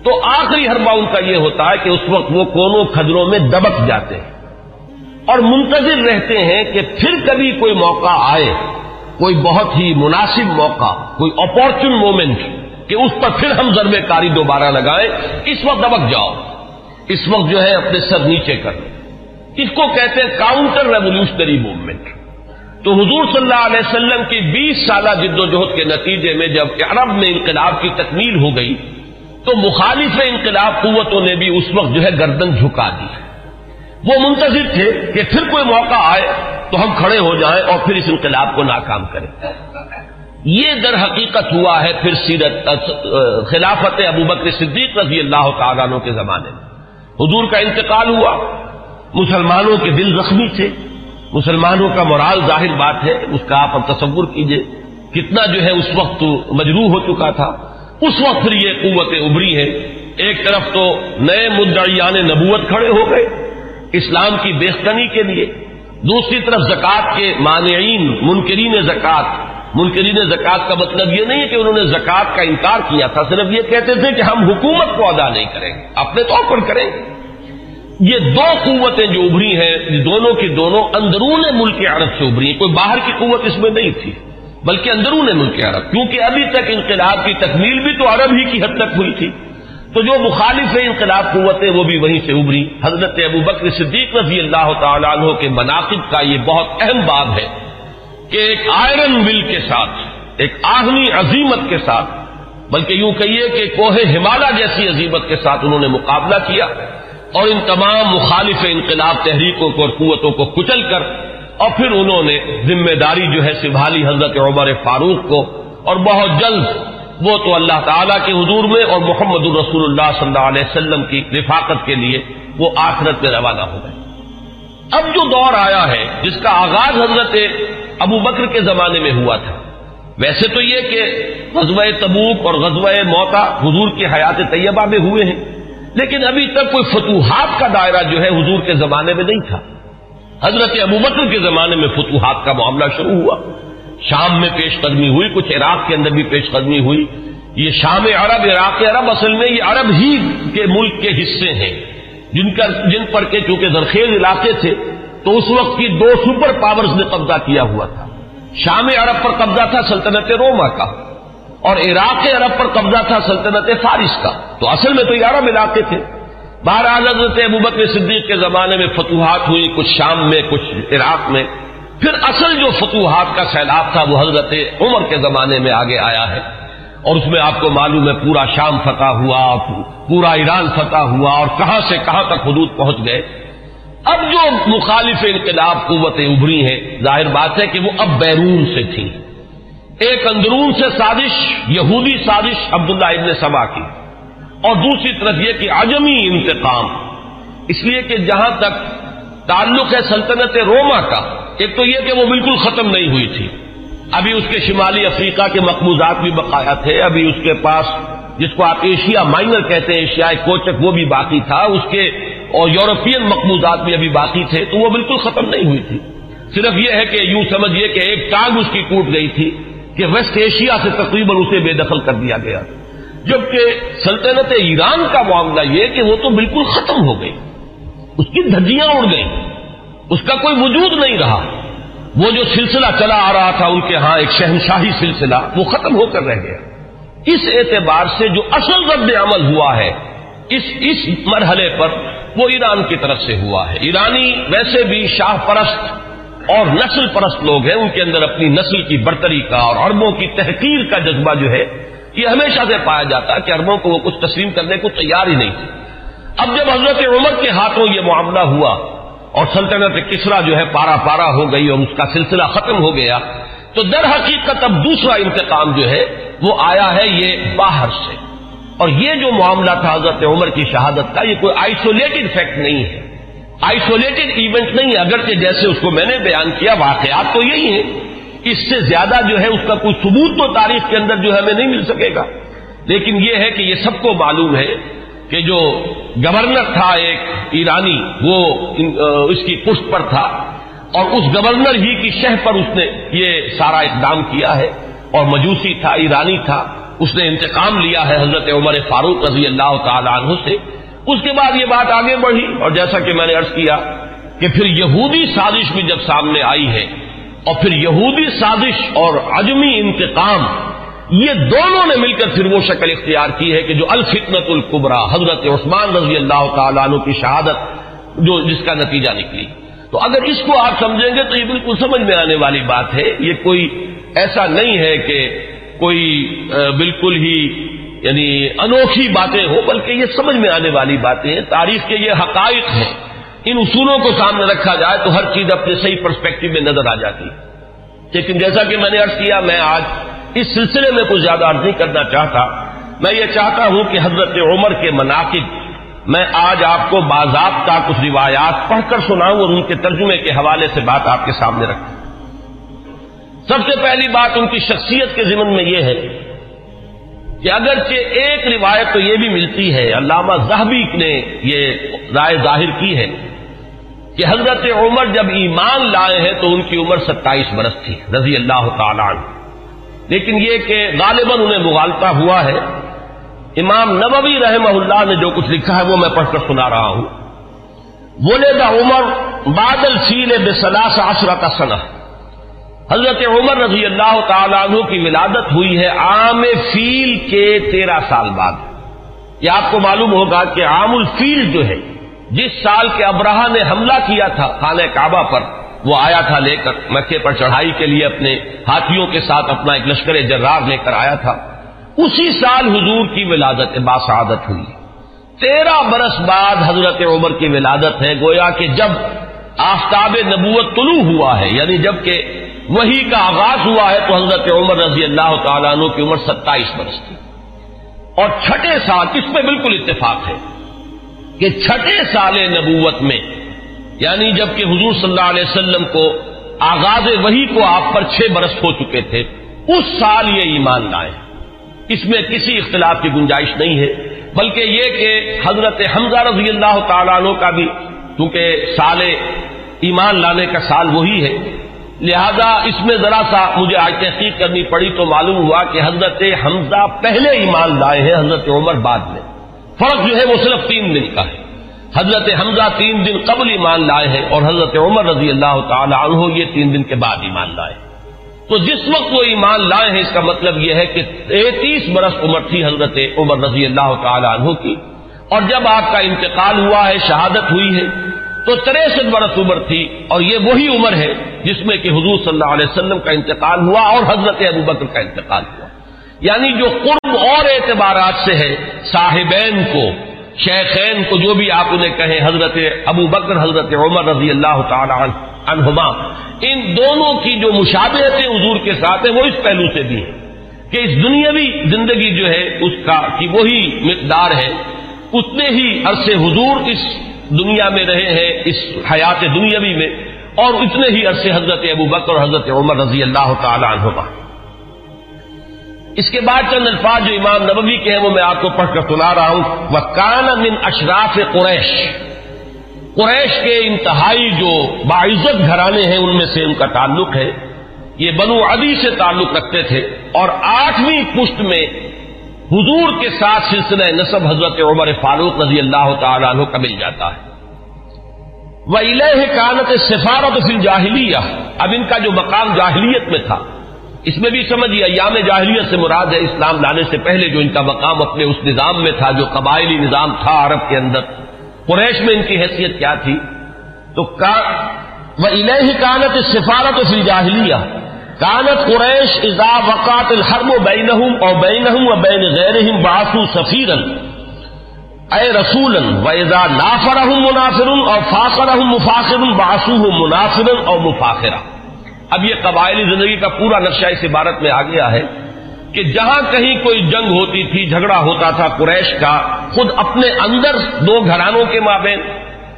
تو آخری حربہ ان کا یہ ہوتا ہے کہ اس وقت وہ کونوں کھجروں میں دبک جاتے ہیں اور منتظر رہتے ہیں کہ پھر کبھی کوئی موقع آئے، کوئی بہت ہی مناسب موقع، کوئی اپارچن مومنٹ کہ اس پر پھر ہم ضرب کاری دوبارہ لگائیں، اس وقت دبک جاؤ، اس وقت جو ہے اپنے سر نیچے کر اس کو کہتے ہیں کاؤنٹر ریولیوشنری موومنٹ تو حضور صلی اللہ علیہ وسلم کی بیس سالہ جد و جہد کے نتیجے میں جب عرب میں انقلاب کی تکمیل ہو گئی تو مخالف انقلاب قوتوں نے بھی اس وقت جو ہے گردن جھکا دی وہ منتظر تھے کہ پھر کوئی موقع آئے تو ہم کھڑے ہو جائیں اور پھر اس انقلاب کو ناکام کریں۔ یہ در حقیقت ہوا ہے پھر سیرت، خلافت ابو بکر صدیق رضی اللہ تعالیٰ عنہ کے زمانے میں۔ حضور کا انتقال ہوا۔ مسلمانوں کے دل زخمی تھے۔ مسلمانوں کا مرال ظاہر بات ہے، اس کا آپ تصور کیجیے۔ کتنا جو ہے اس وقت مجروح ہو چکا تھا۔ اس وقت پھر یہ قوتیں ابری ہیں ایک طرف تو نئے مدعیان نبوت کھڑے ہو گئے اسلام کی بےختنی کے لیے۔ دوسری طرف زکوٰۃ کے مانعین، منکرین زکوٰۃ۔ منکرین زکوٰۃ کا مطلب یہ نہیں ہے کہ انہوں نے زکوٰۃ کا انکار کیا تھا، صرف یہ کہتے تھے کہ ہم حکومت کو ادا نہیں کریں گے اپنے طور پر کریں۔ گے یہ دو قوتیں جو ابری ہیں دونوں کی دونوں اندرون ملک عرب سے ابری ہیں، کوئی باہر کی قوت اس میں نہیں تھی۔ بلکہ اندرون ملک عرب۔ کیونکہ ابھی تک انقلاب کی تکمیل بھی تو عرب ہی کی حد تک ہوئی تھی۔ تو جو مخالف انقلاب قوتیں، وہ بھی وہیں سے ابری حضرت ابو بکر صدیق رضی اللہ تعالیٰ عنہ کے مناقب کا یہ بہت اہم باب ہے کہ ایک آئرن ول کے ساتھ، ایک آہنی عظیمت کے ساتھ، بلکہ یوں کہیے کہ کوہ ہمالیہ جیسی عظیمت کے ساتھ انہوں نے مقابلہ کیا اور ان تمام مخالف انقلاب تحریکوں کو اور قوتوں کو کچل کر اور پھر انہوں نے ذمہ داری جو ہے سنبھالی حضرت عمر فاروق کو اور بہت جلد وہ تو اللہ تعالیٰ کے حضور میں اور محمد الرسول اللہ صلی اللہ علیہ وسلم کی رفاقت کے لیے وہ آخرت میں روانہ ہو گئے۔ اب جو دور آیا ہے، جس کا آغاز حضرت ابو بکر کے زمانے میں ہوا تھا۔ ویسے تو یہ کہ غزوہ تبوک اور غزوہ موتا حضور کی حیات طیبہ میں ہوئے ہیں، لیکن ابھی تک کوئی فتوحات کا دائرہ جو ہے حضور کے زمانے میں نہیں تھا۔ حضرت ابو بکر کے زمانے میں فتوحات کا معاملہ شروع ہوا۔ شام میں پیش قدمی ہوئی، کچھ عراق کے اندر بھی پیش قدمی ہوئی۔ یہ شام عرب، عراق عرب اصل میں یہ عرب ہی کے ملک کے حصے ہیں۔ جن کا جن پر کے چونکہ زرخیز علاقے تھے، تو اس وقت کی دو سپر پاورز نے قبضہ کیا ہوا تھا۔ شام عرب پر قبضہ تھا سلطنت روما کا، اور عراق عرب پر قبضہ تھا سلطنت فارس کا۔ تو اصل میں تو یہ عرب علاقے تھے۔ بہرحال حضرت ابوبکر صدیق کے زمانے میں فتوحات ہوئی، کچھ شام میں، کچھ عراق میں۔ پھر اصل جو فتوحات کا سیلاب تھا، وہ حضرت عمر کے زمانے میں آگے آیا ہے۔ اور اس میں آپ کو معلوم ہے، پورا شام فتح ہوا، پورا ایران فتح ہوا اور کہاں سے کہاں تک حدود پہنچ گئے۔ اب جو مخالف انقلاب قوتیں ابری ہیں، ظاہر بات ہے کہ وہ اب بیرون سے تھیں۔ ایک اندرون سے سازش، یہودی سازش عبداللہ ابن سبا کی۔ اور دوسری طرف یہ کہ عجمی انتقام، اس لیے کہ جہاں تک تعلق ہے سلطنت روما کا، ایک تو یہ کہ وہ بالکل ختم نہیں ہوئی تھی۔ ابھی اس کے شمالی افریقہ کے مقبوضات بھی بقایا تھے، ابھی اس کے پاس جس کو آپ ایشیا مائنر کہتے ہیں، ایشیائی کوچک وہ بھی باقی تھا، اس کے اور یورپین مقبوضات بھی ابھی باقی تھے، تو وہ بالکل ختم نہیں ہوئی تھی۔ صرف یہ ہے کہ یوں سمجھیے کہ ایک ٹانگ اس کی ٹوٹ گئی تھی کہ ویسٹ ایشیا سے تقریباً اسے بے دخل کر دیا گیا۔ جبکہ سلطنت ایران کا معاملہ یہ کہ وہ تو بالکل ختم ہو گئی۔ اس کی دھجیاں اڑ گئیں۔ اس کا کوئی وجود نہیں رہا۔ وہ جو سلسلہ چلا آ رہا تھا ان کے ہاں ایک شہنشاہی سلسلہ، وہ ختم ہو کر رہ گیا۔ اس اعتبار سے جو اصل رد عمل ہوا ہے، اس اس مرحلے پر وہ ایران کی طرف سے ہوا ہے۔ ایرانی ویسے بھی شاہ پرست اور نسل پرست لوگ ہیں۔ ان کے اندر اپنی نسل کی برتری کا اور عربوں کی تحقیر کا جذبہ جو ہے یہ ہمیشہ سے پایا جاتا ہے کہ عربوں کو وہ کچھ تسلیم کرنے کو تیار ہی نہیں تھی اب جب حضرت عمر کے ہاتھوں یہ معاملہ ہوا اور سلطنت کسرا جو ہے پارا پارا ہو گئی اور اس کا سلسلہ ختم ہو گیا، تو در حقیقت اب دوسرا انتقام جو ہے وہ آیا ہے یہ باہر سے۔ اور یہ جو معاملہ تھا حضرت عمر کی شہادت کا، یہ کوئی آئسولیٹڈ فیکٹ نہیں ہے۔ آئسولیٹڈ ایونٹ نہیں ہے، اگرچہ جیسے اس کو میں نے بیان کیا، واقعات تو یہی ہیں۔ اس سے زیادہ جو ہے اس کا کوئی ثبوت تو تاریخ کے اندر جو ہے ہمیں نہیں مل سکے گا۔ لیکن یہ ہے کہ یہ سب کو معلوم ہے کہ جو گورنر تھا ایک ایرانی، وہ اس کی پشت پر تھا۔ اور اس گورنر ہی کی شہ پر اس نے یہ سارا اقدام کیا ہے۔ اور مجوسی تھا، ایرانی تھا۔ اس نے انتقام لیا ہے حضرت عمر فاروق رضی اللہ تعالی عنہ سے۔ اس کے بعد یہ بات آگے بڑھی۔ اور جیسا کہ میں نے ارض کیا کہ پھر یہودی سازش بھی جب سامنے آئی ہے اور پھر یہودی سازش اور عجمی انتقام، یہ دونوں نے مل کر پھر وہ شکل اختیار کی ہے کہ جو الفتنت القبرا حضرت عثمان رضی اللہ تعالیٰ عنہ کی شہادت جو جس کا نتیجہ نکلی۔ تو اگر اس کو آپ سمجھیں گے تو یہ بالکل سمجھ میں آنے والی بات ہے، یہ کوئی ایسا نہیں ہے کہ کوئی بالکل ہی یعنی انوکھی باتیں ہوں، بلکہ یہ سمجھ میں آنے والی باتیں ہیں۔ تاریخ کے یہ حقائق ہیں۔ ان اصولوں کو سامنے رکھا جائے تو ہر چیز اپنے صحیح پرسپیکٹو میں نظر آ جاتی۔ لیکن جیسا کہ میں نے ارض کیا، میں آج اس سلسلے میں کچھ زیادہ عرض نہیں کرنا چاہتا۔ میں یہ چاہتا ہوں کہ حضرت عمر کے مناقب، میں آج آپ کو باضابطہ کچھ روایات پڑھ کر سناؤں اور ان کے ترجمے کے حوالے سے بات آپ کے سامنے رکھوں۔ سب سے پہلی بات ان کی شخصیت کے ضمن میں یہ ہے کہ اگرچہ ایک روایت تو یہ بھی ملتی ہے، علامہ زہبی نے یہ رائے ظاہر کی ہے۔ کہ حضرت عمر جب ایمان لائے ہیں تو ان کی عمر ستائیس برس تھی، رضی اللہ تعالیٰ عنہ۔ لیکن یہ کہ غالباً انہیں مغالتا ہوا ہے۔ امام نبوی رحمہ اللہ نے جو کچھ لکھا ہے وہ میں پڑھ کر سنا رہا ہوں۔ بولے دا عمر بادل سیل بے سلاس آسرا کا سنا حضرت عمر رضی اللہ تعالیٰ عنہ کی ولادت ہوئی ہے عام فیل کے تیرہ سال بعد۔ یہ آپ کو معلوم ہوگا کہ عام الفیل جو ہے جس سال کے ابراہ نے حملہ کیا تھا خانہ کعبہ پر، وہ آیا تھا لے کر مکے پر چڑھائی کے لیے اپنے ہاتھیوں کے ساتھ اپنا ایک لشکر جرار لے کر آیا تھا۔ اسی سال حضور کی ولادت باسعادت ہوئی۔ تیرہ برس بعد حضرت عمر کی ولادت ہے، گویا کہ جب آفتاب نبوت طلوع ہوا ہے یعنی جبکہ وہی کا آغاز ہوا ہے، تو حضرت عمر رضی اللہ تعالیٰ عنہ کی عمر ستائیس برس تھی۔ اور چھٹے سال اس پہ بالکل اتفاق ہے۔ کہ چھٹے سال نبوت میں یعنی جبکہ حضور صلی اللہ علیہ وسلم کو آغاز وہی کو آپ پر چھ برس ہو چکے تھے، اس سال یہ ایمان لائے۔ اس میں کسی اختلاف کی گنجائش نہیں ہے، بلکہ یہ کہ حضرت حمزہ رضی اللہ تعالیٰ عنہ کا بھی، کیونکہ سال ایمان لانے کا سال وہی ہے۔ لہذا اس میں ذرا سا مجھے آج تحقیق کرنی پڑی تو معلوم ہوا کہ حضرت حمزہ پہلے ایمان لائے ہیں، حضرت عمر بعد میں۔ فرق جو ہے وہ صرف تین دن کا ہے۔ حضرت حمزہ تین دن قبل ایمان لائے ہیں اور حضرت عمر رضی اللہ تعالی عنہ یہ تین دن کے بعد ایمان لائے تو جس وقت وہ ایمان لائے ہیں، اس کا مطلب یہ ہے کہ تینتیس برس عمر تھی حضرت عمر رضی اللہ تعالی عنہ کی۔ اور جب آپ کا انتقال ہوا ہے، شہادت ہوئی ہے، تو تریسٹھ برس عمر تھی اور یہ وہی عمر ہے جس میں کہ حضور صلی اللہ علیہ وسلم کا انتقال ہوا اور حضرت ابو بکر کا انتقال ہوا۔ یعنی جو قرب اور اعتبارات سے ہے، صاحبین کو، شیخین کو جو بھی آپ انہیں کہیں، حضرت ابو بکر، حضرت عمر رضی اللہ تعالی عنہما، ان دونوں کی جو مشابہتیں حضور کے ساتھ ہیں، وہ اس پہلو سے بھی ہیں کہ اس دنیاوی زندگی جو ہے، اس کا کی وہی مقدار ہے۔ اتنے ہی عرصے حضور اس دنیا میں رہے ہیں، اس حیات دنیاوی میں، اور اتنے ہی عرصے حضرت ابو بکر اور حضرت عمر رضی اللہ تعالی عنہما۔ اس کے بعد چند الفاظ جو امام نبوی کے ہیں وہ میں آپ کو پڑھ کر سنا رہا ہوں۔ وہ کان من اشراف قریش قریش کے انتہائی جو باعزت گھرانے ہیں ان میں سے ان کا تعلق ہے۔ یہ بنو عدی سے تعلق رکھتے تھے۔ اور آٹھویں پشت میں حضور کے ساتھ سلسلہ نصب حضرت عمر فاروق رضی اللہ تعالیٰ عنہ کا مل جاتا ہے۔ وہ الہ کانت سفارت فی جاہلیہ اب ان کا جو مقام جاہلیت میں تھا۔ اس میں بھی سمجھیے ایام جاہلیت سے مراد ہے اسلام لانے سے پہلے جو ان کا مقام اپنے اس نظام میں تھا، جو قبائلی نظام تھا عرب کے اندر۔ قریش میں ان کی حیثیت کیا تھی؟ تو وہ الہ کانت سفارت فی جاہلیہ کانت قریش ازا وقات الحرب بین اور بین و بین غیر باسو سفیرن۔ اے رسول و ازا نافر منافر اور فاخر مفاخر باسو منافر اور مفاخرہ۔ اب یہ قبائلی زندگی کا پورا نقشہ اس عبارت میں آ گیا ہے کہ جہاں کہیں کوئی جنگ ہوتی تھی، جھگڑا ہوتا تھا قریش کا، خود اپنے اندر دو گھرانوں کے مابین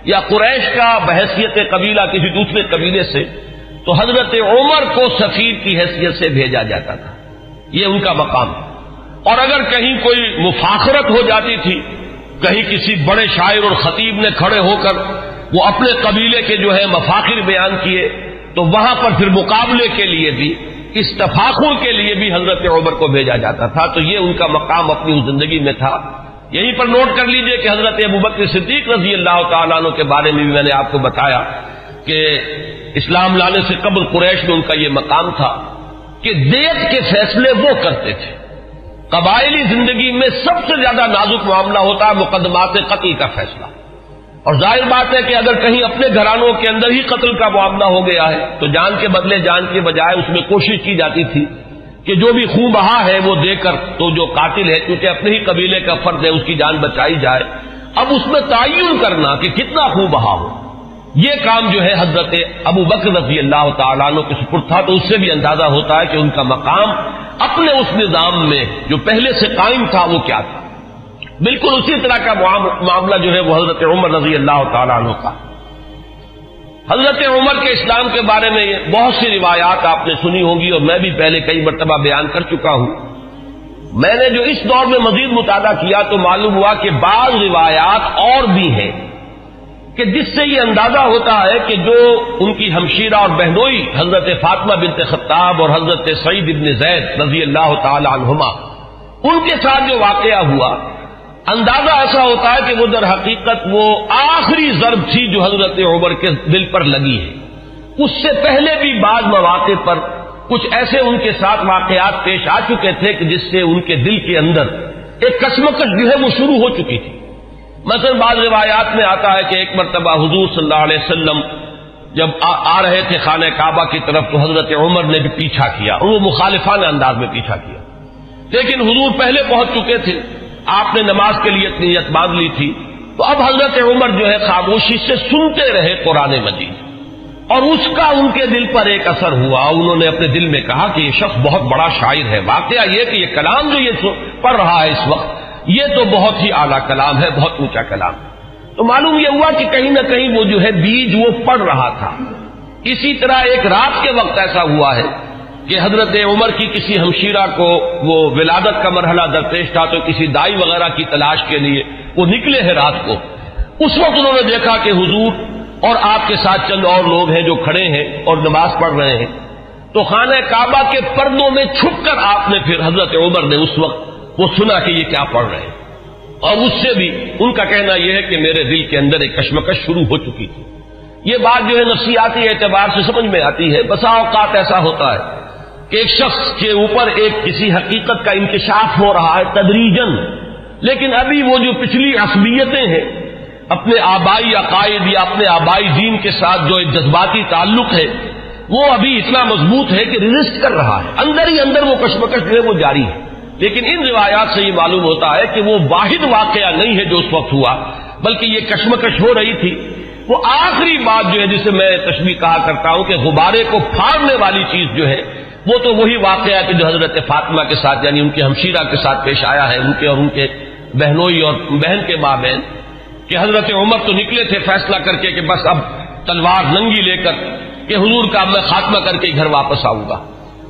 یا قریش کا بحثیت قبیلہ کسی دوسرے قبیلے سے، تو حضرت عمر کو سفیر کی حیثیت سے بھیجا جاتا تھا۔ یہ ان کا مقام اور اگر کہیں کوئی مفاخرت ہو جاتی تھی، کہیں کسی بڑے شاعر اور خطیب نے کھڑے ہو کر وہ اپنے قبیلے کے جو ہے مفاخر بیان کیے تو وہاں پر پھر مقابلے کے لیے بھی استفاقوں کے لیے بھی حضرت عمر کو بھیجا جاتا تھا۔ تو یہ ان کا مقام اپنی اس زندگی میں تھا۔ یہیں پر نوٹ کر لیجیے کہ حضرت ابوبکر صدیق رضی اللہ تعالیٰ عنہ کے بارے میں بھی میں نے آپ کو بتایا کہ اسلام لانے سے قبل قریش میں ان کا یہ مقام تھا کہ دیت کے فیصلے وہ کرتے تھے۔ قبائلی زندگی میں سب سے زیادہ نازک معاملہ ہوتا ہے مقدمات قتل کا فیصلہ۔ اور ظاہر بات ہے کہ اگر کہیں اپنے گھرانوں کے اندر ہی قتل کا معاملہ ہو گیا ہے، تو جان کے بدلے، جان کے بجائے اس میں کوشش کی جاتی تھی کہ جو بھی خون بہا ہے وہ دے کر تو جو قاتل ہے کیونکہ اپنے ہی قبیلے کا فرد ہے، اس کی جان بچائی جائے۔ اب اس میں تعین کرنا کہ کتنا خون بہا ہو۔ یہ کام جو ہے حضرت ابو بکر رضی اللہ تعالیٰ عنہ کے سپر تھا، تو اس سے بھی اندازہ ہوتا ہے کہ ان کا مقام اپنے اس نظام میں جو پہلے سے قائم تھا وہ کیا تھا۔ بالکل اسی طرح کا معاملہ جو ہے وہ حضرت عمر رضی اللہ تعالیٰ عنہ کا۔ حضرت عمر کے اسلام کے بارے میں بہت سی روایات آپ نے سنی ہوں گی اور میں بھی پہلے کئی مرتبہ بیان کر چکا ہوں۔ میں نے جو اس دور میں مزید مطالعہ کیا تو معلوم ہوا کہ بعض روایات اور بھی ہیں کہ جس سے یہ اندازہ ہوتا ہے کہ جو ان کی ہمشیرہ اور بہنوئی حضرت فاطمہ بنت خطاب اور حضرت سعید ابن زید رضی اللہ تعالی عنہما، ان کے ساتھ جو واقعہ ہوا اندازہ ایسا ہوتا ہے کہ وہ در حقیقت وہ آخری ضرب تھی جو حضرت عمر کے دل پر لگی ہے۔ اس سے پہلے بھی بعض مواقع پر کچھ ایسے ان کے ساتھ واقعات پیش آ چکے تھے کہ جس سے ان کے دل کے اندر ایک کشمکش جو ہے وہ شروع ہو چکی تھی۔ مثلا بعض روایات میں آتا ہے کہ ایک مرتبہ حضور صلی اللہ علیہ وسلم جب آ رہے تھے خانہ کعبہ کی طرف تو حضرت عمر نے بھی پیچھا کیا اور وہ مخالفانہ انداز میں پیچھا کیا۔ لیکن حضور پہلے پہنچ چکے تھے۔ آپ نے نماز کے لیے نیت باندھ لی تھی تو اب حضرت عمر جو ہے خاموشی سے سنتے رہے قرآن مجید اور اس کا ان کے دل پر ایک اثر ہوا انہوں نے اپنے دل میں کہا کہ یہ شخص بہت بڑا شاعر ہے واقعہ یہ کہ یہ کلام جو یہ پڑھ رہا ہے اس وقت، یہ تو بہت ہی اعلیٰ کلام ہے، بہت اونچا کلام تو معلوم یہ ہوا کہ کہیں نہ کہیں وہ جو ہے بیج وہ پڑ رہا تھا۔ اسی طرح ایک رات کے وقت ایسا ہوا ہے کہ حضرت عمر کی کسی ہمشیرہ کو وہ ولادت کا مرحلہ درپیش تھا تو کسی دائی وغیرہ کی تلاش کے لیے وہ نکلے ہیں رات کو۔ اس وقت انہوں نے دیکھا کہ حضور اور آپ کے ساتھ چند اور لوگ ہیں جو کھڑے ہیں اور نماز پڑھ رہے ہیں۔ تو خانہ کعبہ کے پردوں میں چھپ کر آپ نے پھر حضرت عمر نے اس وقت وہ سنا کہ یہ کیا پڑھ رہے ہیں۔ اور اس سے بھی ان کا کہنا یہ ہے کہ میرے دل کے اندر ایک کشمکش شروع ہو چکی تھی۔ یہ بات جو ہے نفسیاتی اعتبار سے سمجھ میں آتی ہے۔ بسا اوقات ایسا ہوتا ہے۔ کہ ایک شخص کے اوپر ایک کسی حقیقت کا انکشاف ہو رہا ہے تدریجن لیکن ابھی وہ جو پچھلی عصبیتیں ہیں، اپنے آبائی عقائد یا اپنے آبائی دین کے ساتھ جو ایک جذباتی تعلق ہے، وہ ابھی اتنا مضبوط ہے کہ ریزسٹ کر رہا ہے۔ اندر ہی اندر وہ کشمکش جو ہے وہ جاری ہے۔ لیکن ان روایات سے یہ معلوم ہوتا ہے کہ وہ واحد واقعہ نہیں ہے جو اس وقت ہوا، بلکہ یہ کشمکش ہو رہی تھی۔ وہ آخری بات جو ہے، جسے میں تشبیح کہا کرتا ہوں کہ غبارے کو پھاڑنے والی چیز جو ہے وہ تو وہی واقعہ کہ جو حضرت فاطمہ کے ساتھ یعنی ان کے ہمشیرہ کے ساتھ پیش آیا ہے، ان کے اور ان کے بہنوئی اور بہن کے ماں بہن کہ حضرت عمر تو نکلے تھے فیصلہ کر کے کہ بس اب تلوار ننگی لے کر کہ حضور کا میں خاتمہ کر کے گھر واپس آؤں گا۔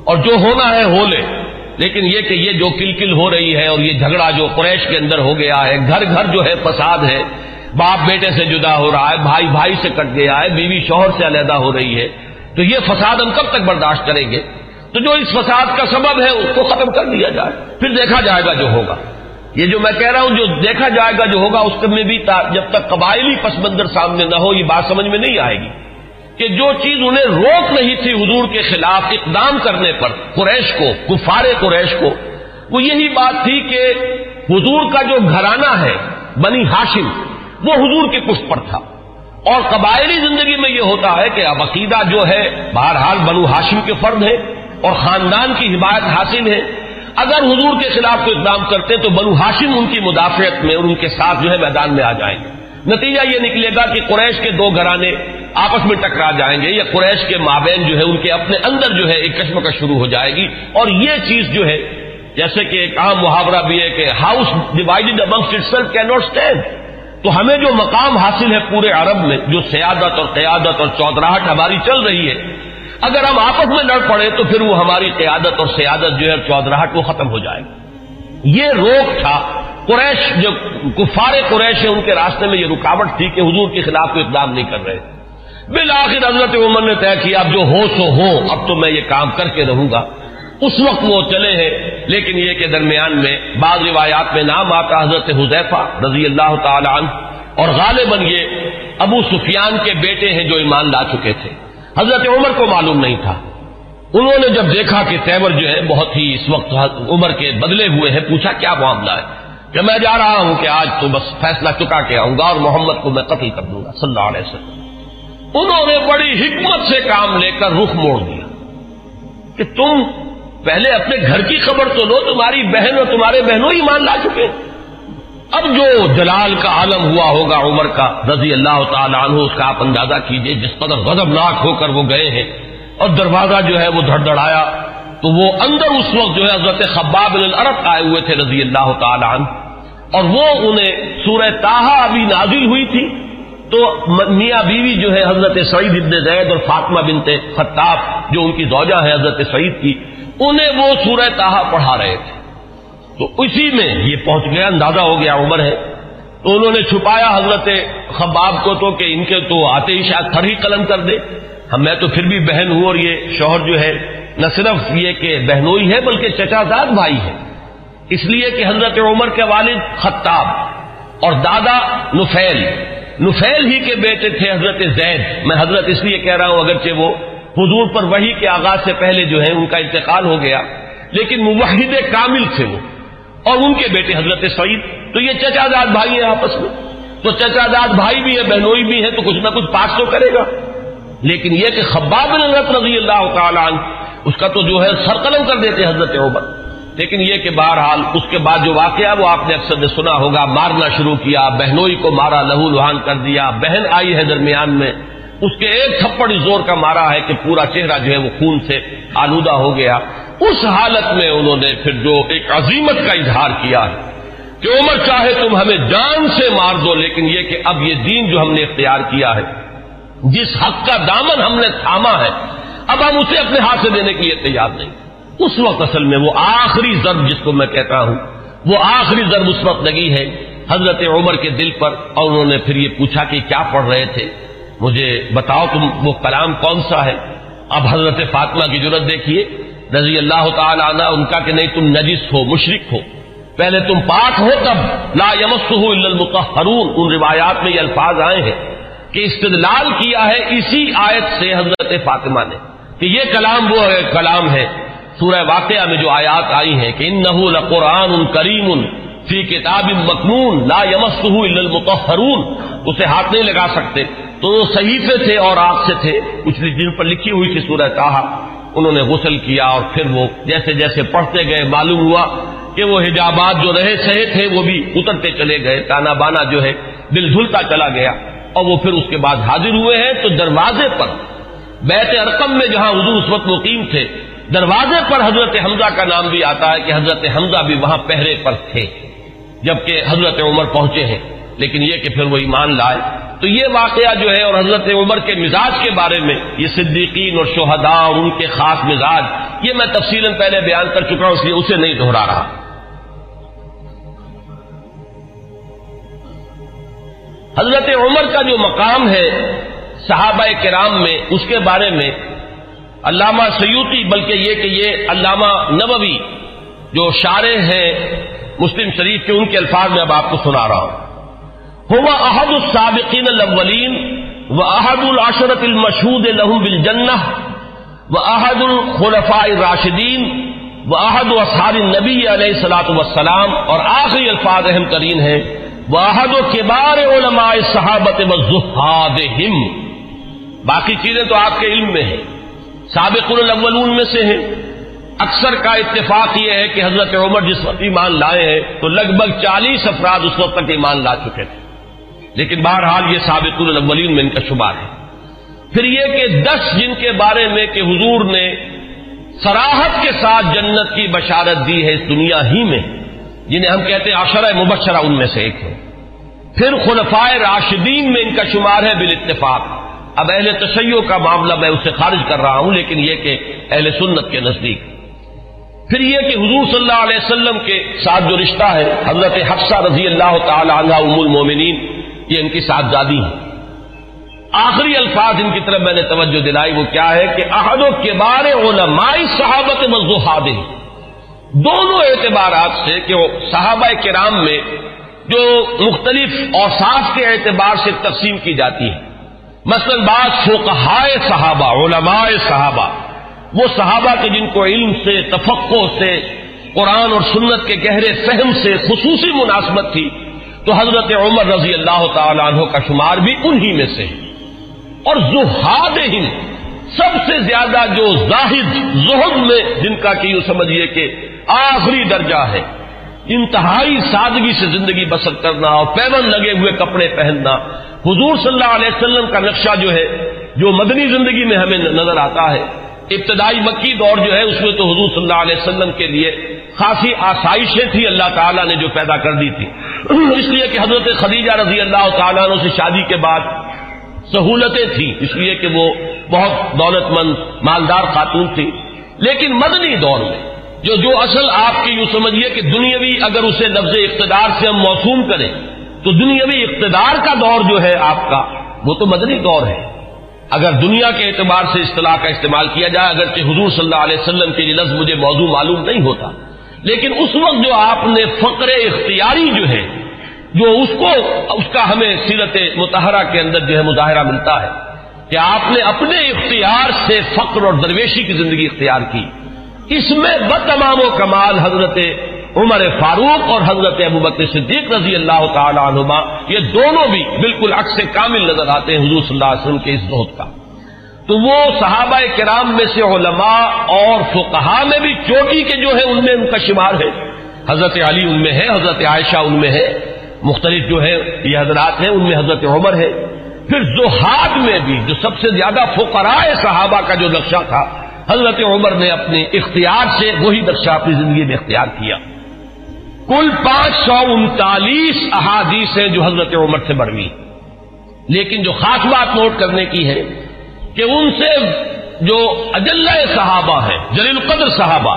اور جو ہونا ہے ہو لے۔ لیکن یہ کہ یہ جو کلکل ہو رہی ہے اور یہ جھگڑا جو قریش کے اندر ہو گیا ہے، گھر گھر جو ہے فساد ہے، باپ بیٹے سے جدا ہو رہا ہے، بھائی بھائی سے کٹ گیا ہے، بیوی شوہر سے علیحدہ ہو رہی ہے، تو یہ فساد ہم کب تک برداشت کریں گے؟ تو جو اس فساد کا سبب ہے، اس کو ختم کر دیا جائے۔ پھر دیکھا جائے گا جو ہوگا۔ یہ جو میں کہہ رہا ہوں، جو دیکھا جائے گا جو ہوگا، اس میں بھی جب تک قبائلی پس منظر سامنے نہ ہو، یہ بات سمجھ میں نہیں آئے گی کہ جو چیز انہیں روک نہیں تھی حضور کے خلاف اقدام کرنے پر، قریش کو، کفار قریش کو، وہ یہی بات تھی کہ حضور کا جو گھرانہ ہے، بنی ہاشم، وہ حضور کے پشت پر تھا۔ اور قبائلی زندگی میں یہ ہوتا ہے کہ اب عقیدہ جو ہے، بہرحال بنو ہاشم کے فرد ہے اور خاندان کی حمایت حاصل ہے۔ اگر حضور کے خلاف کوئی اقدام کرتے تو بنو ہاشم ان کی مدافعت میں اور ان کے ساتھ جو ہے میدان میں آ جائیں۔ گے نتیجہ یہ نکلے گا کہ قریش کے دو گھرانے آپس میں ٹکرا جائیں گے یا قریش کے مابین جو ہے ان کے اپنے اندر جو ہے ایک کشمکش شروع ہو جائے گی۔ اور یہ چیز جو ہے، جیسے کہ ایک عام محاورہ بھی ہے کہ house divided amongst itself can not stand تو ہمیں جو مقام حاصل ہے پورے عرب میں، جو سیادت اور قیادت اور چودراہٹ ہماری چل رہی ہے اگر ہم آپس میں لڑ پڑے تو پھر وہ ہماری قیادت اور سیادت جو ہے چودراہٹ وہ ختم ہو جائے گی۔ یہ روک تھا۔ قریش جو کفار قریش ہے ان کے راستے میں یہ رکاوٹ تھی کہ حضور کے خلاف کوئی اقدام نہیں کر رہے۔ بالآخر حضرت عمر نے طے کیا، اب جو ہو سو ہو، اب تو میں یہ کام کر کے رہوں گا۔ اس وقت وہ چلے ہیں، لیکن یہ کہ درمیان میں بعض روایات میں نام آتا حضرت حذیفہ رضی اللہ تعالی عنہ۔ اور غالباً یہ ابو سفیان کے بیٹے ہیں جو ایمان لا چکے تھے۔ حضرت عمر کو معلوم نہیں تھا۔ انہوں نے جب دیکھا کہ تیور جو ہے بہت ہی اس وقت عمر کے بدلے ہوئے ہیں، پوچھا کیا معاملہ ہے؟ کہ میں جا رہا ہوں کہ آج تو بس فیصلہ چکا کے آؤں گا اور محمد کو میں قتل کر دوں گا، صلی اللہ علیہ وسلم۔ انہوں نے بڑی حکمت سے کام لے کر رخ موڑ دیا۔ کہ تم پہلے اپنے گھر کی خبر تو لو، تمہاری بہن اور تمہارے بہنوں ہی مان لا چکے۔ اب جو جلال کا عالم ہوا ہوگا عمر کا، رضی اللہ تعالیٰ عنہ، اس کا آپ اندازہ کیجیے جس قدر غضبناک ہو کر وہ گئے ہیں۔ اور دروازہ جو ہے وہ دھڑ دھڑایا تو وہ اندر اس وقت جو ہے حضرت خباب العرب آئے ہوئے تھے رضی اللہ تعالیٰ عنہ۔ اور وہ انہیں سورہ تاہا ابھی نازل ہوئی تھی۔ تو میاں بیوی جو ہے حضرت سعید ابن زید اور فاطمہ بنت خطاب، جو ان کی زوجہ ہے حضرت سعید کی، انہیں وہ سورہ تاہا پڑھا رہے تھے۔ تو اسی میں یہ پہنچ گیا، اندازہ ہو گیا عمر ہے۔ تو انہوں نے چھپایا حضرت خباب کو تو کہ ان کے تو آتے ہی شاید تھر ہی قلم کر دے۔ ہم میں تو پھر بھی بہن ہوں اور یہ شوہر جو ہے، نہ صرف یہ کہ بہنوئی ہے بلکہ چچا زاد بھائی ہے۔ اس لیے کہ حضرت عمر کے والد خطاب اور دادا نفیل۔ نفیل ہی کے بیٹے تھے حضرت زید۔ میں حضرت اس لیے کہہ رہا ہوں اگرچہ وہ حضور پر وہی کے آغاز سے پہلے جو ہے ان کا انتقال ہو گیا۔ لیکن موحد کامل تھے وہ۔ اور ان کے بیٹے حضرت سعید، تو یہ چچا داد بھائی ہیں آپس میں۔ تو چچا داد بھائی بھی ہے بہنوئی بھی ہے تو کچھ نہ کچھ پاس تو کرے گا۔ لیکن یہ کہ خباب حضرت رضی اللہ تعالیٰ عنہ، اس کا تو جو ہے سرقلم کر دیتے حضرت عمر۔ لیکن یہ کہ بہرحال اس کے بعد جو واقعہ، وہ آپ نے اکثر نے سنا ہوگا، مارنا شروع کیا، بہنوئی کو مارا لہو لہان کر دیا، بہن آئی ہے درمیان میں۔ اس کے ایک تھپڑ زور کا مارا ہے کہ پورا چہرہ جو ہے وہ خون سے آلودہ ہو گیا۔ اس حالت میں انہوں نے پھر جو ایک عظیمت کا اظہار کیا ہے کہ عمر چاہے تم ہمیں جان سے مار دو، لیکن یہ کہ اب یہ دین جو ہم نے اختیار کیا ہے، جس حق کا دامن ہم نے تھاما ہے، اب ہم اسے اپنے ہاتھ سے دینے کے لیے تیار نہیں۔ اس وقت اصل میں وہ آخری ضرب جس کو میں کہتا ہوں، وہ آخری ضرب اس وقت لگی ہے حضرت عمر کے دل پر، اور انہوں نے پھر یہ پوچھا کہ کیا پڑھ رہے تھے؟ مجھے بتاؤ تم وہ کلام کون سا ہے؟ اب حضرت فاطمہ کی ضرورت دیکھیے۔ رضی اللہ تعالی عنہ، ان کا کہ نہیں، تم نجس ہو مشرق ہو۔ پہلے تم پاک ہو تب لا یمس ہو المتحرون ان روایات میں یہ الفاظ آئے ہیں کہ استدلال کیا ہے اسی آیت سے حضرت فاطمہ نے۔ کہ یہ کلام وہ کلام ہے، سورہ واقعہ میں جو آیات آئی ہیں کہ ان نہ ان کریم ان فی کتاب مقنون لا یمس المتحرون اسے ہاتھ نہیں لگا سکتے۔ تو وہ صحیفے تھے اور آگ سے تھے۔ کچھ جن پر لکھی ہوئی تھی سورہ کہا انہوں نے غسل کیا اور پھر وہ جیسے جیسے پڑھتے گئے، معلوم ہوا کہ وہ حجابات جو رہے سہے تھے، وہ بھی اترتے چلے گئے۔ تانا بانا جو ہے، دل دھلتا چلا گیا۔ اور وہ پھر اس کے بعد حاضر ہوئے ہیں۔ تو دروازے پر، بیت ارقم میں جہاں حضور اس وقت مقیم تھے، دروازے پر حضرت حمزہ کا نام بھی آتا ہے کہ حضرت حمزہ بھی وہاں پہرے پر تھے، جبکہ حضرت عمر پہنچے ہیں۔ لیکن یہ کہ پھر وہ ایمان لائے۔ تو یہ واقعہ جو ہے اور حضرت عمر کے مزاج کے بارے میں، یہ صدیقین اور شہداء اور ان کے خاص مزاج، یہ میں تفصیل پہلے بیان کر چکا ہوں، اس لیے اسے نہیں دہرا رہا۔ حضرت عمر کا جو مقام ہے صحابہ کرام میں، اس کے بارے میں، علامہ سیوتی بلکہ یہ کہ یہ علامہ نبوی جو شارع ہیں مسلم شریف کے، ان کے الفاظ میں اب آپ کو سنا رہا ہوں۔ ہوا احد السابقین الاولین و احد العشرت المشہود لہم بالجنہ و احد الخلفاء الراشدین و احد اصحاب النبی علیہ السلاۃ وسلام اور آخری الفاظ اہم ترین ہیں وہ احد و کبار علماء صحابت و باقی چیزیں تو آپ کے علم میں ہیں سابق الاولون میں سے ہیں اکثر کا اتفاق یہ ہے کہ حضرت عمر جس وقت ایمان لائے ہیں تو لگ بھگ چالیس افراد اس وقت تک ایمان لا چکے تھے لیکن بہرحال یہ سابق الاولین میں ان کا شمار ہے۔ پھر یہ کہ دس جن کے بارے میں کہ حضور نے سراہت کے ساتھ جنت کی بشارت دی ہے اس دنیا ہی میں، جنہیں ہم کہتے ہیں عشرہ مبشرہ، ان میں سے ایک ہے پھر خلفائے راشدین میں ان کا شمار ہے بال اتفاق اب اہل تشیع کا معاملہ میں اسے خارج کر رہا ہوں، لیکن یہ کہ اہل سنت کے نزدیک۔ پھر یہ کہ حضور صلی اللہ علیہ وسلم کے ساتھ جو رشتہ ہے، حضرت حفصہ رضی اللہ تعالی عنہ، ام المومنین یہ ان کی ساتھ زادی ہے آخری الفاظ ان کی طرف میں نے توجہ دلائی، وہ کیا ہے کہ احد و کبار علماء صحابت مزوحاد دونوں اعتبارات سے کہ وہ صحابہ کرام میں جو مختلف اوصاف کے اعتبار سے تقسیم کی جاتی ہے مثلا بعض فقہائے صحابہ، علماء صحابہ، وہ صحابہ کے جن کو علم سے تفقع سے، قرآن اور سنت کے گہرے فہم سے خصوصی مناسبت تھی تو حضرت عمر رضی اللہ تعالی عنہ کا شمار بھی انہی میں سے اور زہاد ہند سب سے زیادہ جو زاہد زہد میں جن کا کہ یوں سمجھیے کہ آخری درجہ ہے، انتہائی سادگی سے زندگی بسر کرنا اور پیون لگے ہوئے کپڑے پہننا۔ حضور صلی اللہ علیہ وسلم کا نقشہ جو ہے، جو مدنی زندگی میں ہمیں نظر آتا ہے ابتدائی مکی دور جو ہے، اس میں تو حضور صلی اللہ علیہ وسلم کے لیے خاصی آسائشیں تھیں، اللہ تعالیٰ نے جو پیدا کر دی تھی۔ اس لیے کہ حضرت خدیجہ رضی اللہ تعالیٰ عنہ سے شادی کے بعد سہولتیں تھیں۔ اس لیے کہ وہ بہت دولت مند مالدار خاتون تھی لیکن مدنی دور میں جو جو اصل آپ کی یوں سمجھیے کہ دنیاوی اگر اسے لفظ اقتدار سے ہم موسوم کریں، تو دنیاوی اقتدار کا دور جو ہے آپ کا، وہ تو مدنی دور ہے۔ اگر دنیا کے اعتبار سے اصطلاح کا استعمال کیا جائے، اگرچہ حضور صلی اللہ علیہ وسلم کے لیے لفظ مجھے موضوع معلوم نہیں ہوتا، لیکن اس وقت جو آپ نے فقر اختیاری جو ہے، جو اس کو، اس کا ہمیں سیرت متحرہ کے اندر جو ہے مظاہرہ ملتا ہے، کہ آپ نے اپنے اختیار سے فقر اور درویشی کی زندگی اختیار کی۔ اس میں بتمام و کمال حضرت عمر فاروق اور حضرت ابو بکر صدیق رضی اللہ تعالی عنہما، یہ دونوں بھی بالکل عکس کامل نظر آتے ہیں حضور صلی اللہ علیہ وسلم کے اس بہت کا۔ تو وہ صحابہ کرام میں سے علماء اور فقہا میں بھی چوٹی کے جو ہے ان میں ان کا شمار ہے۔ حضرت علی ان میں ہے، حضرت عائشہ ان میں ہے۔ مختلف جو ہے یہ حضرات ہیں، ان میں حضرت عمر ہے۔ پھر زہاد میں بھی جو سب سے زیادہ فقرائے صحابہ کا جو نقشہ تھا، حضرت عمر نے اپنے اختیار سے وہی نقشہ اپنی زندگی میں اختیار کیا۔ کل پانچ سو انتالیس احادیث ہیں جو حضرت عمر سے بڑھوی لیکن جو خاص بات نوٹ کرنے کی ہے کہ ان سے جو اجل صحابہ ہے جلیل قدر صحابہ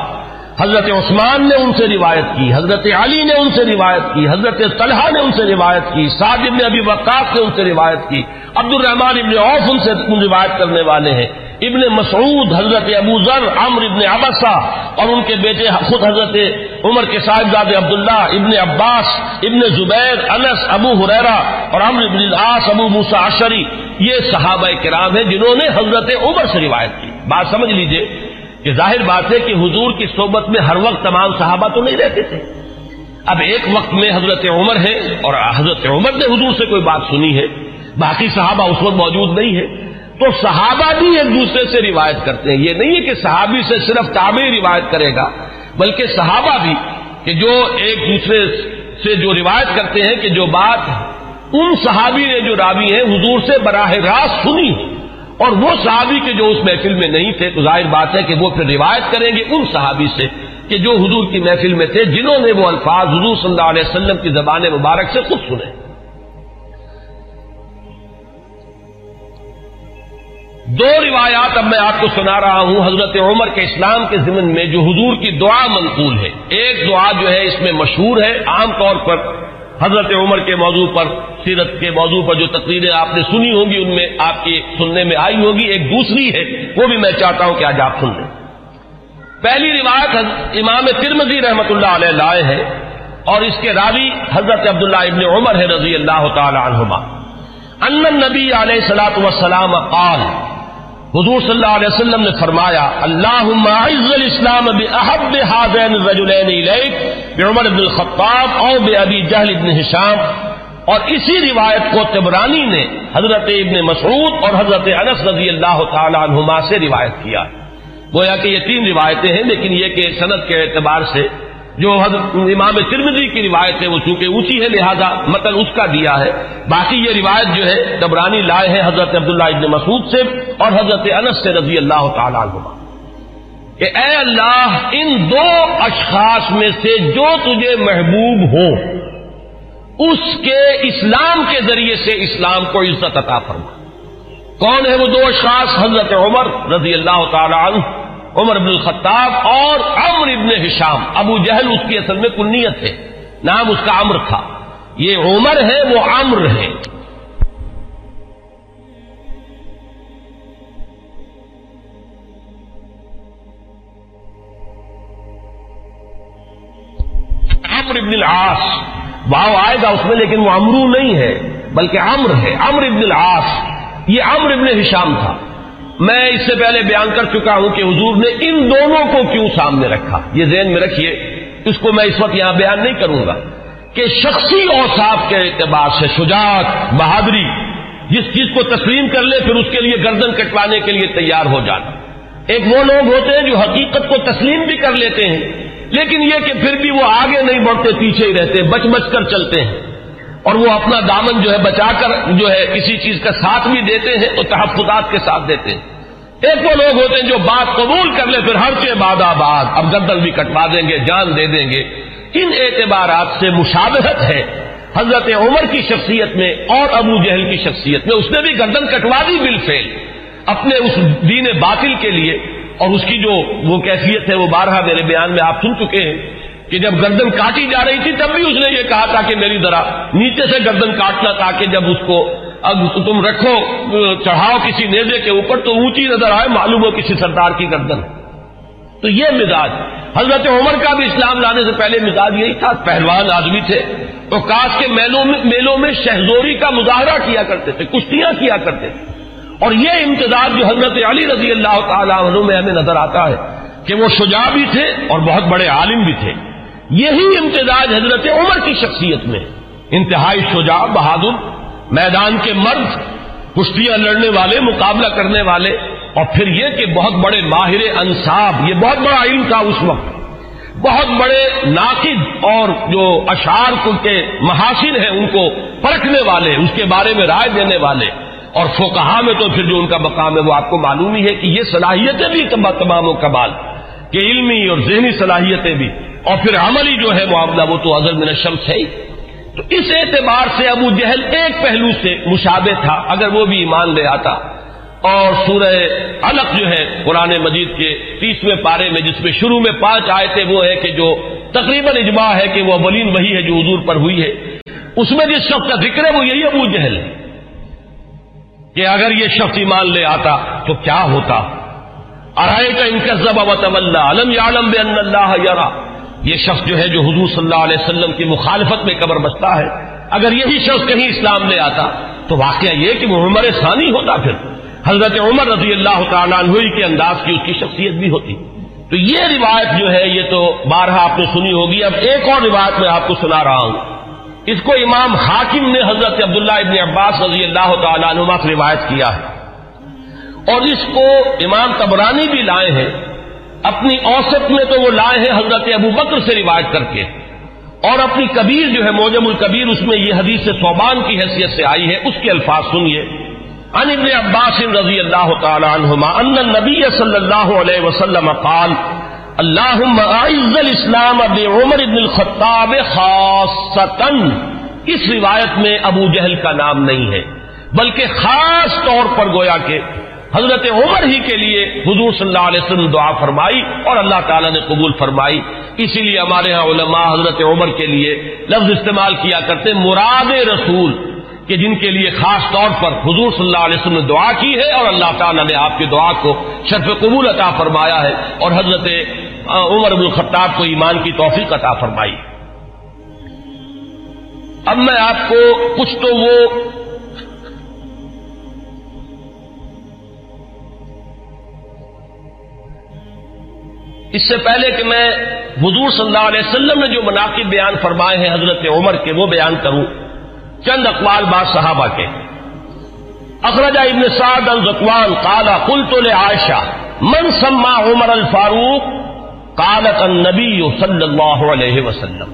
حضرت عثمان نے ان سے روایت کی، حضرت علی نے ان سے روایت کی، حضرت طلحہ نے ان سے روایت کی، سعد ابن ابی وقاص نے ان سے روایت کی عبد الرحمان ابن عوف ان سے روایت کرنے والے ہیں۔ ابن مسعود، حضرت ابو ذر عمر ابن ابسا اور ان کے بیٹے خود حضرت عمر کے صاحبزاد عبداللہ، ابن عباس، ابن زبیر، انس، ابو حریرا اور عمر ابن العاص، ابو موسا عشری یہ صحابہ کرام ہیں جنہوں نے حضرت عمر سے روایت کی۔ بات سمجھ لیجیے کہ ظاہر بات ہے کہ حضور کی صحبت میں ہر وقت تمام صحابہ تو نہیں رہتے تھے۔ اب ایک وقت میں حضرت عمر ہے اور حضرت عمر نے حضور سے کوئی بات سنی ہے۔ باقی صحابہ اس وقت موجود نہیں ہے تو صحابہ بھی ایک دوسرے سے روایت کرتے ہیں۔ یہ نہیں ہے کہ صحابی سے صرف تابعی روایت کرے گا، بلکہ صحابہ بھی کہ جو ایک دوسرے سے جو روایت کرتے ہیں کہ جو بات ان صحابی نے جو راوی ہیں، حضور سے براہ راست سنی اور وہ صحابی کے جو اس محفل میں نہیں تھے، تو ظاہر بات ہے کہ وہ پھر روایت کریں گے ان صحابی سے کہ جو حضور کی محفل میں تھے، جنہوں نے وہ الفاظ حضور صلی اللہ علیہ وسلم کی زبان مبارک سے خود سنے۔ دو روایات اب میں آپ کو سنا رہا ہوں، حضرت عمر کے اسلام کے ضمن میں جو حضور کی دعا منقول ہے۔ ایک دعا جو ہے اس میں مشہور ہے، عام طور پر حضرت عمر کے موضوع پر، سیرت کے موضوع پر جو تقریریں آپ نے سنی ہوں گی، ان میں آپ کی سننے میں آئی ہوگی ایک دوسری ہے، وہ بھی میں چاہتا ہوں کہ آج آپ سن لیں۔ پہلی روایت امام ترمزی رحمت اللہ علیہ لائے ہے اور اس کے راوی حضرت عبداللہ ابن عمر ہے رضی اللہ تعالی عنہما۔ ان نبی علیہ السلاۃ وسلام قال حضور صلی اللہ علیہ وسلم نے فرمایا اللہ عز الاسلام بأحب هذين الرجلين اليك بعمر بن الخطاب او بأبي جهل بن هشام اور اسی روایت کو تبرانی نے حضرت ابن مسعود اور حضرت انس رضی اللہ تعالی عنہما سے روایت کیا۔ گویا کہ یہ تین روایتیں ہیں، لیکن یہ کہ صنعت کے اعتبار سے جو حضرت امام ترمزی کی روایت ہے، وہ چونکہ اونچی ہے، لہذا متن اس کا دیا ہے۔ باقی یہ روایت جو ہے، دبرانی لائے ہے حضرت عبداللہ ابن مسعود سے اور حضرت انس سے رضی اللہ تعالیٰ عنہ کہ اے اللہ، ان دو اشخاص میں سے جو تجھے محبوب ہو اس کے اسلام کے ذریعے سے اسلام کو عزت عطا فرما۔ کون ہے وہ دو اشخاص؟ حضرت عمر رضی اللہ تعالی عنہ۔ عمر ابن الخطاب اور عمر ابن ہشام. ابو جہل اس کی اصل میں کنیت ہے. نام اس کا عمر تھا. یہ عمر ہے، وہ عمر ہے. عمر ابن العاص. واؤ آئے گا اس میں، لیکن وہ امرو نہیں ہے، بلکہ امر ہے. امر ابن العاص. یہ امر ابن ہشام تھا. میں اس سے پہلے بیان کر چکا ہوں کہ حضور نے ان دونوں کو کیوں سامنے رکھا؟ یہ ذہن میں رکھیے، اس کو میں اس وقت یہاں بیان نہیں کروں گا کہ شخصی اوصاف کے اعتبار سے شجاعت، بہادری، جس چیز کو تسلیم کر لے، پھر اس کے لیے گردن کٹوانے کے لیے تیار ہو جانا۔ ایک وہ لوگ ہوتے ہیں جو حقیقت کو تسلیم بھی کر لیتے ہیں، لیکن یہ کہ پھر بھی وہ آگے نہیں بڑھتے، پیچھے ہی رہتے، بچ بچ کر چلتے ہیں۔ اور وہ اپنا دامن جو ہے بچا کر جو ہے کسی چیز کا ساتھ بھی دیتے ہیں تو تحفظات کے ساتھ دیتے ہیں۔ ایک وہ لوگ ہوتے ہیں جو بات قبول کر لے، پھر ہر کے بعد آباد، اب گردن بھی کٹوا دیں گے، جان دے دیں گے۔ ان اعتبارات سے مشابہت ہے۔ حضرت عمر کی شخصیت میں اور ابو جہل کی شخصیت میں اس نے بھی گردن کٹوا دی بل فیل اپنے اس دین باطل کے لیے۔ اور اس کی جو وہ کیفیت ہے وہ بارہ میرے بیان میں آپ سن چکے ہیں۔ کہ جب گردن کاٹی جا رہی تھی تب بھی اس نے یہ کہا تھا کہ میری ذرا نیچے سے گردن کاٹنا تاکہ جب اس کو اب تم رکھو، چڑھاؤ کسی نیزے کے اوپر تو اونچی نظر آئے، معلوم ہو کسی سردار کی گردن۔ تو یہ مزاج۔ حضرت عمر کا بھی اسلام لانے سے پہلے مزاج یہی تھا، پہلوان آدمی تھے۔ تو کاش کے میلوں میں میلوں میں شہزوری کا مظاہرہ کیا کرتے تھے، کشتیاں کیا کرتے تھے۔ اور یہ امتزاج جو حضرت علی رضی اللہ تعالیٰ عنہ میں ہمیں نظر آتا ہے کہ وہ شجاع بھی تھے اور بہت بڑے عالم بھی تھے۔ یہی امتزاج حضرت عمر کی شخصیت میں انتہائی شجاع، بہادر، میدان کے مرد، کشتیاں لڑنے والے، مقابلہ کرنے والے، اور پھر یہ کہ بہت بڑے ماہر انصاب، یہ بہت بڑا علم تھا اس وقت، بہت بڑے ناقد اور جو اشعار کے محاصر ہیں ان کو پرکھنے والے، اس کے بارے میں رائے دینے والے، اور فوکہ میں تو پھر جو ان کا مقام ہے وہ آپ کو معلوم ہی ہے کہ یہ صلاحیتیں بھی تمام و کمال، کہ علمی اور ذہنی صلاحیتیں بھی۔ اور پھر عملی جو ہے معاملہ وہ تو اضر من شمس ہے ہی۔ تو اس اعتبار سے ابو جہل ایک پہلو سے مشابہ تھا، اگر وہ بھی ایمان لے آتا۔ اور سورہ الق جو ہے قرآن مجید کے تیسویں پارے میں، جس میں شروع میں پانچ آئے تھے وہ ہے کہ جو تقریباً اجماع ہے کہ وہ اولین وہی ہے جو حضور پر ہوئی ہے۔ اس میں جس شخص کا ذکر ہے وہ یہی ابو جہل۔ ہے کہ اگر یہ شخص ایمان لے آتا تو کیا ہوتا؟ ارائے کا انکزب علم عالم بے اللہ یارا یہ شخص جو ہے جو حضور صلی اللہ علیہ وسلم کی مخالفت میں قبر بستا ہے، اگر یہی شخص کہیں اسلام لے آتا، تو واقعہ یہ کہ وہ عمر ثانی ہوتا پھر۔ حضرت عمر رضی اللہ تعالیٰ عنہ کے انداز کی اس کی شخصیت بھی ہوتی۔ تو یہ روایت جو ہے، یہ تو بارہ آپ نے سنی ہوگی، اب ایک اور روایت میں آپ کو سنا رہا ہوں۔ اس کو امام حاکم نے حضرت عبداللہ ابن عباس رضی اللہ تعالیٰ عنہ سے روایت کیا ہے۔ اور اس کو امام تبرانی بھی لائے ہیں۔ اپنی اوسط میں تو وہ لائے ہیں حضرت ابو بکر سے روایت کر کے۔ اور اپنی کبیر جو ہے، موجم الکبیر، اس میں یہ حدیث صوبان کی حیثیت سے آئی ہے، اس کے الفاظ سنیے۔ ان ابن عباس رضی اللہ تعالی عنہما ان النبی صلی اللہ علیہ وسلم قال، اللہم اعز الاسلام بعمر بن الخطاب خاصتا. اس روایت میں ابو جہل کا نام نہیں ہے، بلکہ خاص طور پر گویا کہ حضرت عمر ہی کے لیے حضور صلی اللہ علیہ وسلم دعا فرمائی اور اللہ تعالیٰ نے قبول فرمائی۔ اسی لیے ہمارے ہاں علماء حضرت عمر کے لیے لفظ استعمال کیا کرتے مراد رسول، کہ جن کے لیے خاص طور پر حضور صلی اللہ علیہ وسلم نے دعا کی ہے اور اللہ تعالیٰ نے آپ کی دعا کو شرف قبول عطا فرمایا ہے اور حضرت عمر ابن الخطاب کو ایمان کی توفیق عطا فرمائی۔ اب میں آپ کو کچھ تو وہ اس سے پہلے کہ میں حضور صلی اللہ علیہ وسلم نے جو مناقب بیان فرمائے ہیں حضرت عمر کے، وہ بیان کروں۔ چند اقوال بعض صحابہ کے۔ اخرجہ ابن سعد الزکوان کالا کل تو عائشہ من سما عمر الفاروق؟ کالت النبی صلی اللہ علیہ وسلم.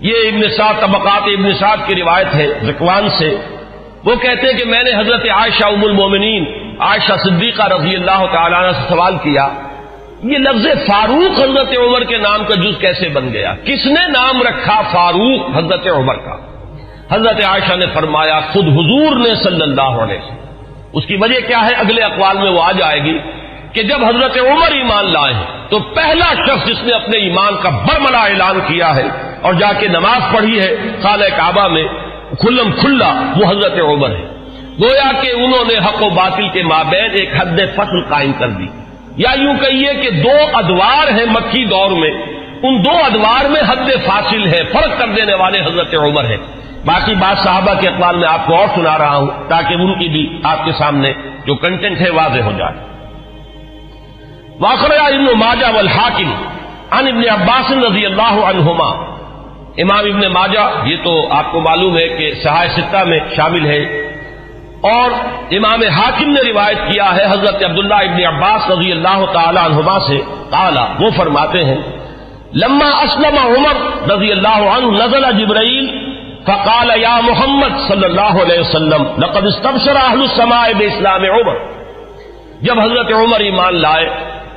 یہ ابن سعد، طبقات ابن سعد کی روایت ہے زکوان سے۔ وہ کہتے ہیں کہ میں نے حضرت عائشہ ام المومنین، عائشہ صدیقہ رضی اللہ تعالیٰ عنہ سے سوال کیا یہ لفظ فاروق حضرت عمر کے نام کا جز کیسے بن گیا؟ کس نے نام رکھا فاروق حضرت عمر کا؟ حضرت عائشہ نے فرمایا، خود حضور نے صلی اللہ علیہ وسلم۔ اس کی وجہ کیا ہے؟ اگلے اقوال میں وہ آ جائے گی کہ جب حضرت عمر ایمان لائے تو پہلا شخص جس نے اپنے ایمان کا برملا اعلان کیا ہے اور جا کے نماز پڑھی ہے خالہ کعبہ میں کھلم کھلا، وہ حضرت عمر ہے۔ گویا کہ انہوں نے حق و باطل کے مابین ایک حد فصل قائم کر دی۔ یا یوں کہیے کہ دو ادوار ہیں مکی دور میں۔ ان دو ادوار میں حد فاصل ہے، فرق کر دینے والے حضرت عمر ہے باقی بات صحابہ کے اقبال میں آپ کو اور سنا رہا ہوں، تاکہ ان کی بھی آپ کے سامنے جو کنٹینٹ ہے واضح ہو جائے۔ واخر ابن ماجہ والحاکم عن ابن عباس رضی اللہ عنہما۔ امام ابن ماجہ، یہ تو آپ کو معلوم ہے کہ سہائے ستہ میں شامل ہے۔ اور امام حاکم نے روایت کیا ہے، حضرت عبداللہ ابن عباس رضی اللہ تعالی عنہما سے۔ تعالی وہ فرماتے ہیں، لما اسلم عمر رضی اللہ عنہ نزل جبرائیل، فقال، یا محمد صلی اللہ علیہ وسلم، لقد استبشر اہل السماء باسلام عمر۔ جب حضرت عمر ایمان لائے،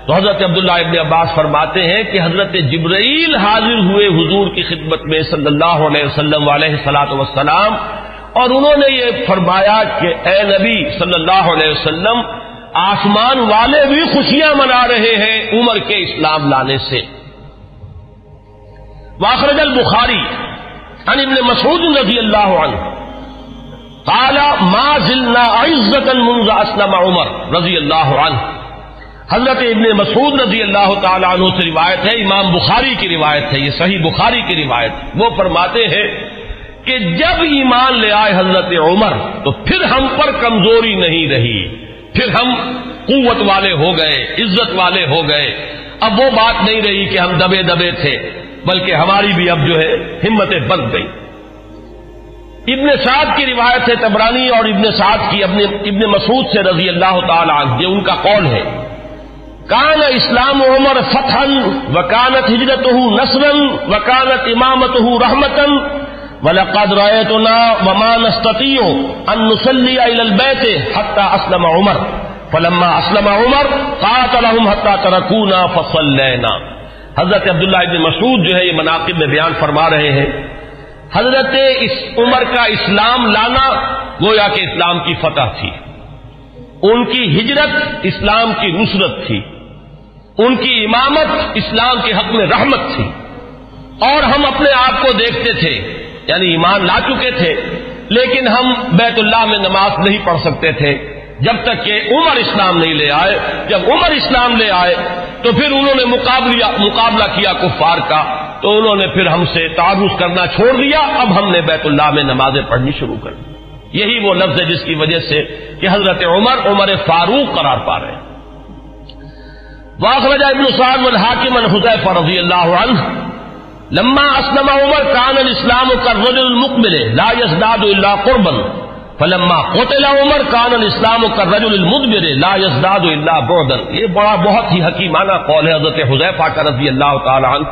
تو حضرت عبداللہ ابن عباس فرماتے ہیں کہ حضرت جبرائیل حاضر ہوئے حضور کی خدمت میں صلی اللہ علیہ وسلم علیہ صلاۃ وسلام اور انہوں نے یہ فرمایا کہ اے نبی صلی اللہ علیہ وسلم، آسمان والے بھی خوشیاں منا رہے ہیں عمر کے اسلام لانے سے۔ واخرج البخاری عن ابن مسعود رضی اللہ عنہ، قال ما زلنا عزت منذ اسلم عمر رضی اللہ عنہ. حضرت ابن مسعود رضی اللہ تعالیٰ عنہ سے روایت ہے، امام بخاری کی روایت ہے، یہ صحیح بخاری کی روایت وہ فرماتے ہیں کہ جب ایمان لے آئے حضرت عمر تو پھر ہم پر کمزوری نہیں رہی۔ پھر ہم قوت والے ہو گئے، عزت والے ہو گئے۔ اب وہ بات نہیں رہی کہ ہم دبے دبے تھے، بلکہ ہماری بھی اب جو ہے ہمتیں بن گئی۔ ابن سعد کی روایت ہے تبرانی اور ابن سعد کی اپنے ابن مسعود سے رضی اللہ تعالی یہ ان کا قول ہے۔ کان اسلام عمر فتحن وکانت ہجرت ہوں نسرن وکانت امامت ہوں رحمتن ولقد رأيتنا وما نستطيع أن نصلي إلى البيت حتى أسلم عمر فلما أسلم عمر قاتلهم حتى تركونا فصلينا۔ حضرت عبداللہ ابن مسعود جو ہے یہ مناقب میں بیان فرما رہے ہیں۔ حضرت اس عمر کا اسلام لانا گویا کہ اسلام کی فتح تھی۔ ان کی ہجرت اسلام کی نصرت تھی۔ ان کی امامت اسلام کے حق میں رحمت تھی۔ اور ہم اپنے آپ کو دیکھتے تھے۔ یعنی ایمان لا چکے تھے، لیکن ہم بیت اللہ میں نماز نہیں پڑھ سکتے تھے۔ جب تک کہ عمر اسلام نہیں لے آئے، جب عمر اسلام لے آئے، تو پھر انہوں نے مقابلہ کیا کفار کا، تو انہوں نے پھر ہم سے تعارف کرنا چھوڑ دیا۔ اب ہم نے بیت اللہ میں نمازیں پڑھنی شروع کر دی۔ یہی وہ لفظ ہے جس کی وجہ سے کہ حضرت عمر عمر فاروق قرار پا رہے ہیں۔ واخرجہ ابن سعد والحاکم حذیفہ رضی اللہ عنہ لما اسلم عمر کان الاسلام كالرجل المقبل لا يزداد الا قربا. فلما قتل عمر کان الاسلام كالرجل المدبر لا يزداد الا بعدا. یہ بڑا بہت ہی حکیمانہ قول ہے حضرت حذیفہ کا رضی اللہ تعالی عنہ.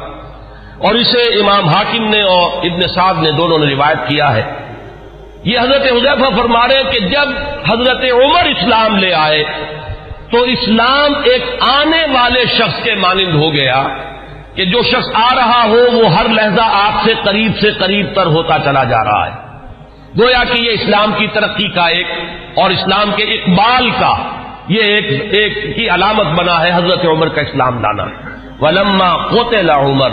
اور اسے امام حاکم نے اور ابن سعد نے دونوں نے روایت کیا ہے. یہ حضرت حذیفہ فرما رہے ہیں کہ جب حضرت عمر اسلام لے آئے تو اسلام ایک آنے والے شخص کے مانند ہو گیا. کہ جو شخص آ رہا ہو وہ ہر لہجہ آپ سے قریب سے قریب تر ہوتا چلا جا رہا ہے۔ گویا کہ یہ اسلام کی ترقی کا ایک اور اسلام کے اقبال کا یہ ایک ایک کی علامت بنا ہے حضرت عمر کا اسلام لانا۔ ولما قوتلا عمر۔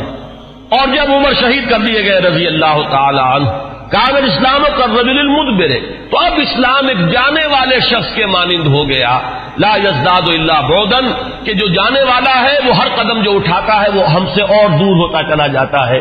اور جب عمر شہید کر دیے گئے رضی اللہ تعالی عنہ کاغذ اسلام کا رجل المدبر. تو اب اسلام ایک جانے والے شخص کے مانند ہو گیا. لا یزداد اللہ بودن کہ جو جانے والا ہے، وہ ہر قدم جو اٹھاتا ہے، وہ ہم سے اور دور ہوتا چلا جاتا ہے.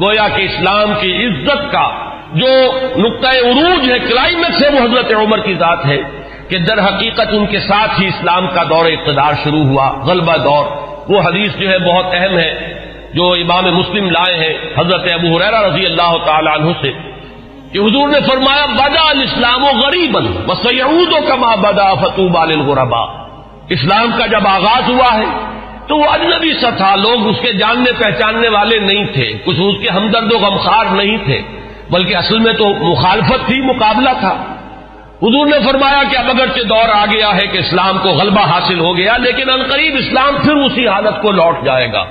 گویا کہ اسلام کی عزت کا جو نقطۂ عروج ہے کلائمیکس ہے، وہ حضرت عمر کی ذات ہے. کہ در حقیقت ان کے ساتھ ہی اسلام کا دور اقتدار شروع ہوا، غلبہ دور. وہ حدیث جو ہے بہت اہم ہے، جو امام مسلم لائے ہیں، حضرت ابو حریرہ رضی اللہ تعالی عنہ سے. کہ حضور نے فرمایا، بدا الاسلام و غریب و کما بدا فتوب الغربا اسلام کا جب آغاز ہوا ہے، تو وہ اجنبی سا تھا، لوگ اس کے جاننے پہچاننے والے نہیں تھے۔ کچھ اس کے ہمدرد و غمخار نہیں تھے، بلکہ اصل میں تو مخالفت تھی، مقابلہ تھا۔ حضور نے فرمایا کہ اب اگرچہ دور آ گیا ہے کہ اسلام کو غلبہ حاصل ہو گیا، لیکن قریب اسلام پھر اسی حالت کو لوٹ جائے گا۔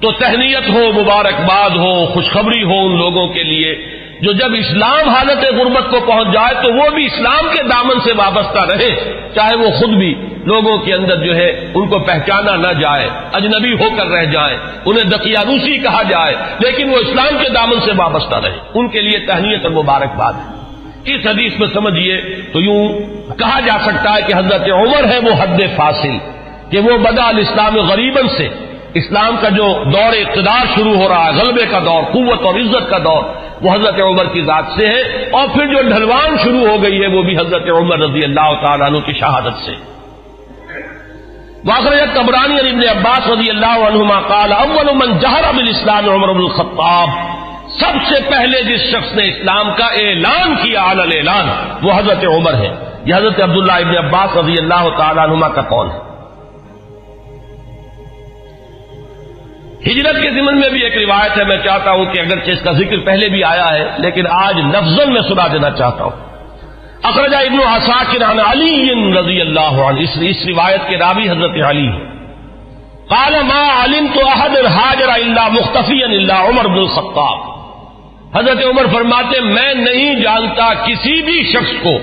تو تہنیت ہو مبارکباد ہو، خوشخبری ہو ان لوگوں کے لیے جو جب اسلام حالت غربت کو پہنچ جائے تو وہ بھی اسلام کے دامن سے وابستہ رہے، چاہے وہ خود بھی لوگوں کے اندر جو ہے ان کو پہچانا نہ جائے، اجنبی ہو کر رہ جائیں انہیں دقیانوسی کہا جائے، لیکن وہ اسلام کے دامن سے وابستہ رہے۔ ان کے لیے تہنیت اور مبارکباد ہے۔ اس حدیث میں سمجھیے تو یوں کہا جا سکتا ہے کہ حضرت عمر ہے وہ حد فاصل، کہ وہ بدا الاسلام غریبن سے، اسلام کا جو دور اقتدار شروع ہو رہا ہے، غلبے کا دور، قوت اور عزت کا دور وہ حضرت عمر کی ذات سے ہے اور پھر جو ڈھلوان شروع ہو گئی ہے وہ بھی حضرت عمر رضی اللہ تعالیٰ عنہ کی شہادت سے۔ واقعیت قبرانی ابن عباس رضی اللہ عنہما قال، اول من جہر اب الاسلام عمر بن الخطاب، سب سے پہلے جس شخص نے اسلام کا اعلان کیا، اعلان وہ حضرت عمر ہے۔ یہ حضرت عبداللہ ابن عباس رضی اللہ تعالیٰ عنہما کا قول ہے؟ ہجرت کے ضمن میں بھی ایک روایت ہے میں چاہتا ہوں کہ اگرچہ اس کا ذکر پہلے بھی آیا ہے لیکن آج لفظ میں سنا دینا چاہتا ہوں۔ اخرجہ ابن کے علی رضی اللہ عنہ اس, اس روایت کے راوی حضرت علی قال ما علم تو احد حاجر اللہ مختفی اللہ عمر بن الخطاب. حضرت عمر فرماتے میں نہیں جانتا کسی بھی شخص کو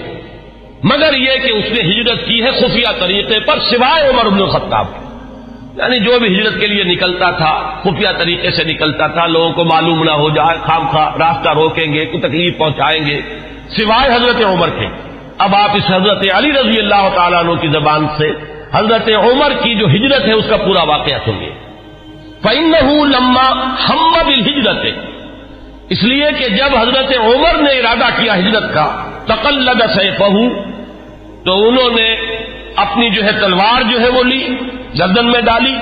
مگر یہ کہ اس نے ہجرت کی ہے خفیہ طریقے پر سوائے عمر بن الخطاب۔ یعنی جو بھی ہجرت کے لیے نکلتا تھا، خفیہ طریقے سے نکلتا تھا، لوگوں کو معلوم نہ ہو جائے، خام خواہ راستہ روکیں گے، کوئی تکلیف پہنچائیں گے، سوائے حضرت عمر کے۔ اب آپ اس حضرت علی رضی اللہ تعالیٰ عنہ کی زبان سے حضرت عمر کی جو ہجرت ہے، اس کا پورا واقعہ سنیے۔ فن لما ہم ہجرت اس لیے کہ جب حضرت عمر نے ارادہ کیا ہجرت کا، تقلد سیفہ تو انہوں نے اپنی جو ہے تلوار جو ہے وہ لی۔ گردن میں ڈالی۔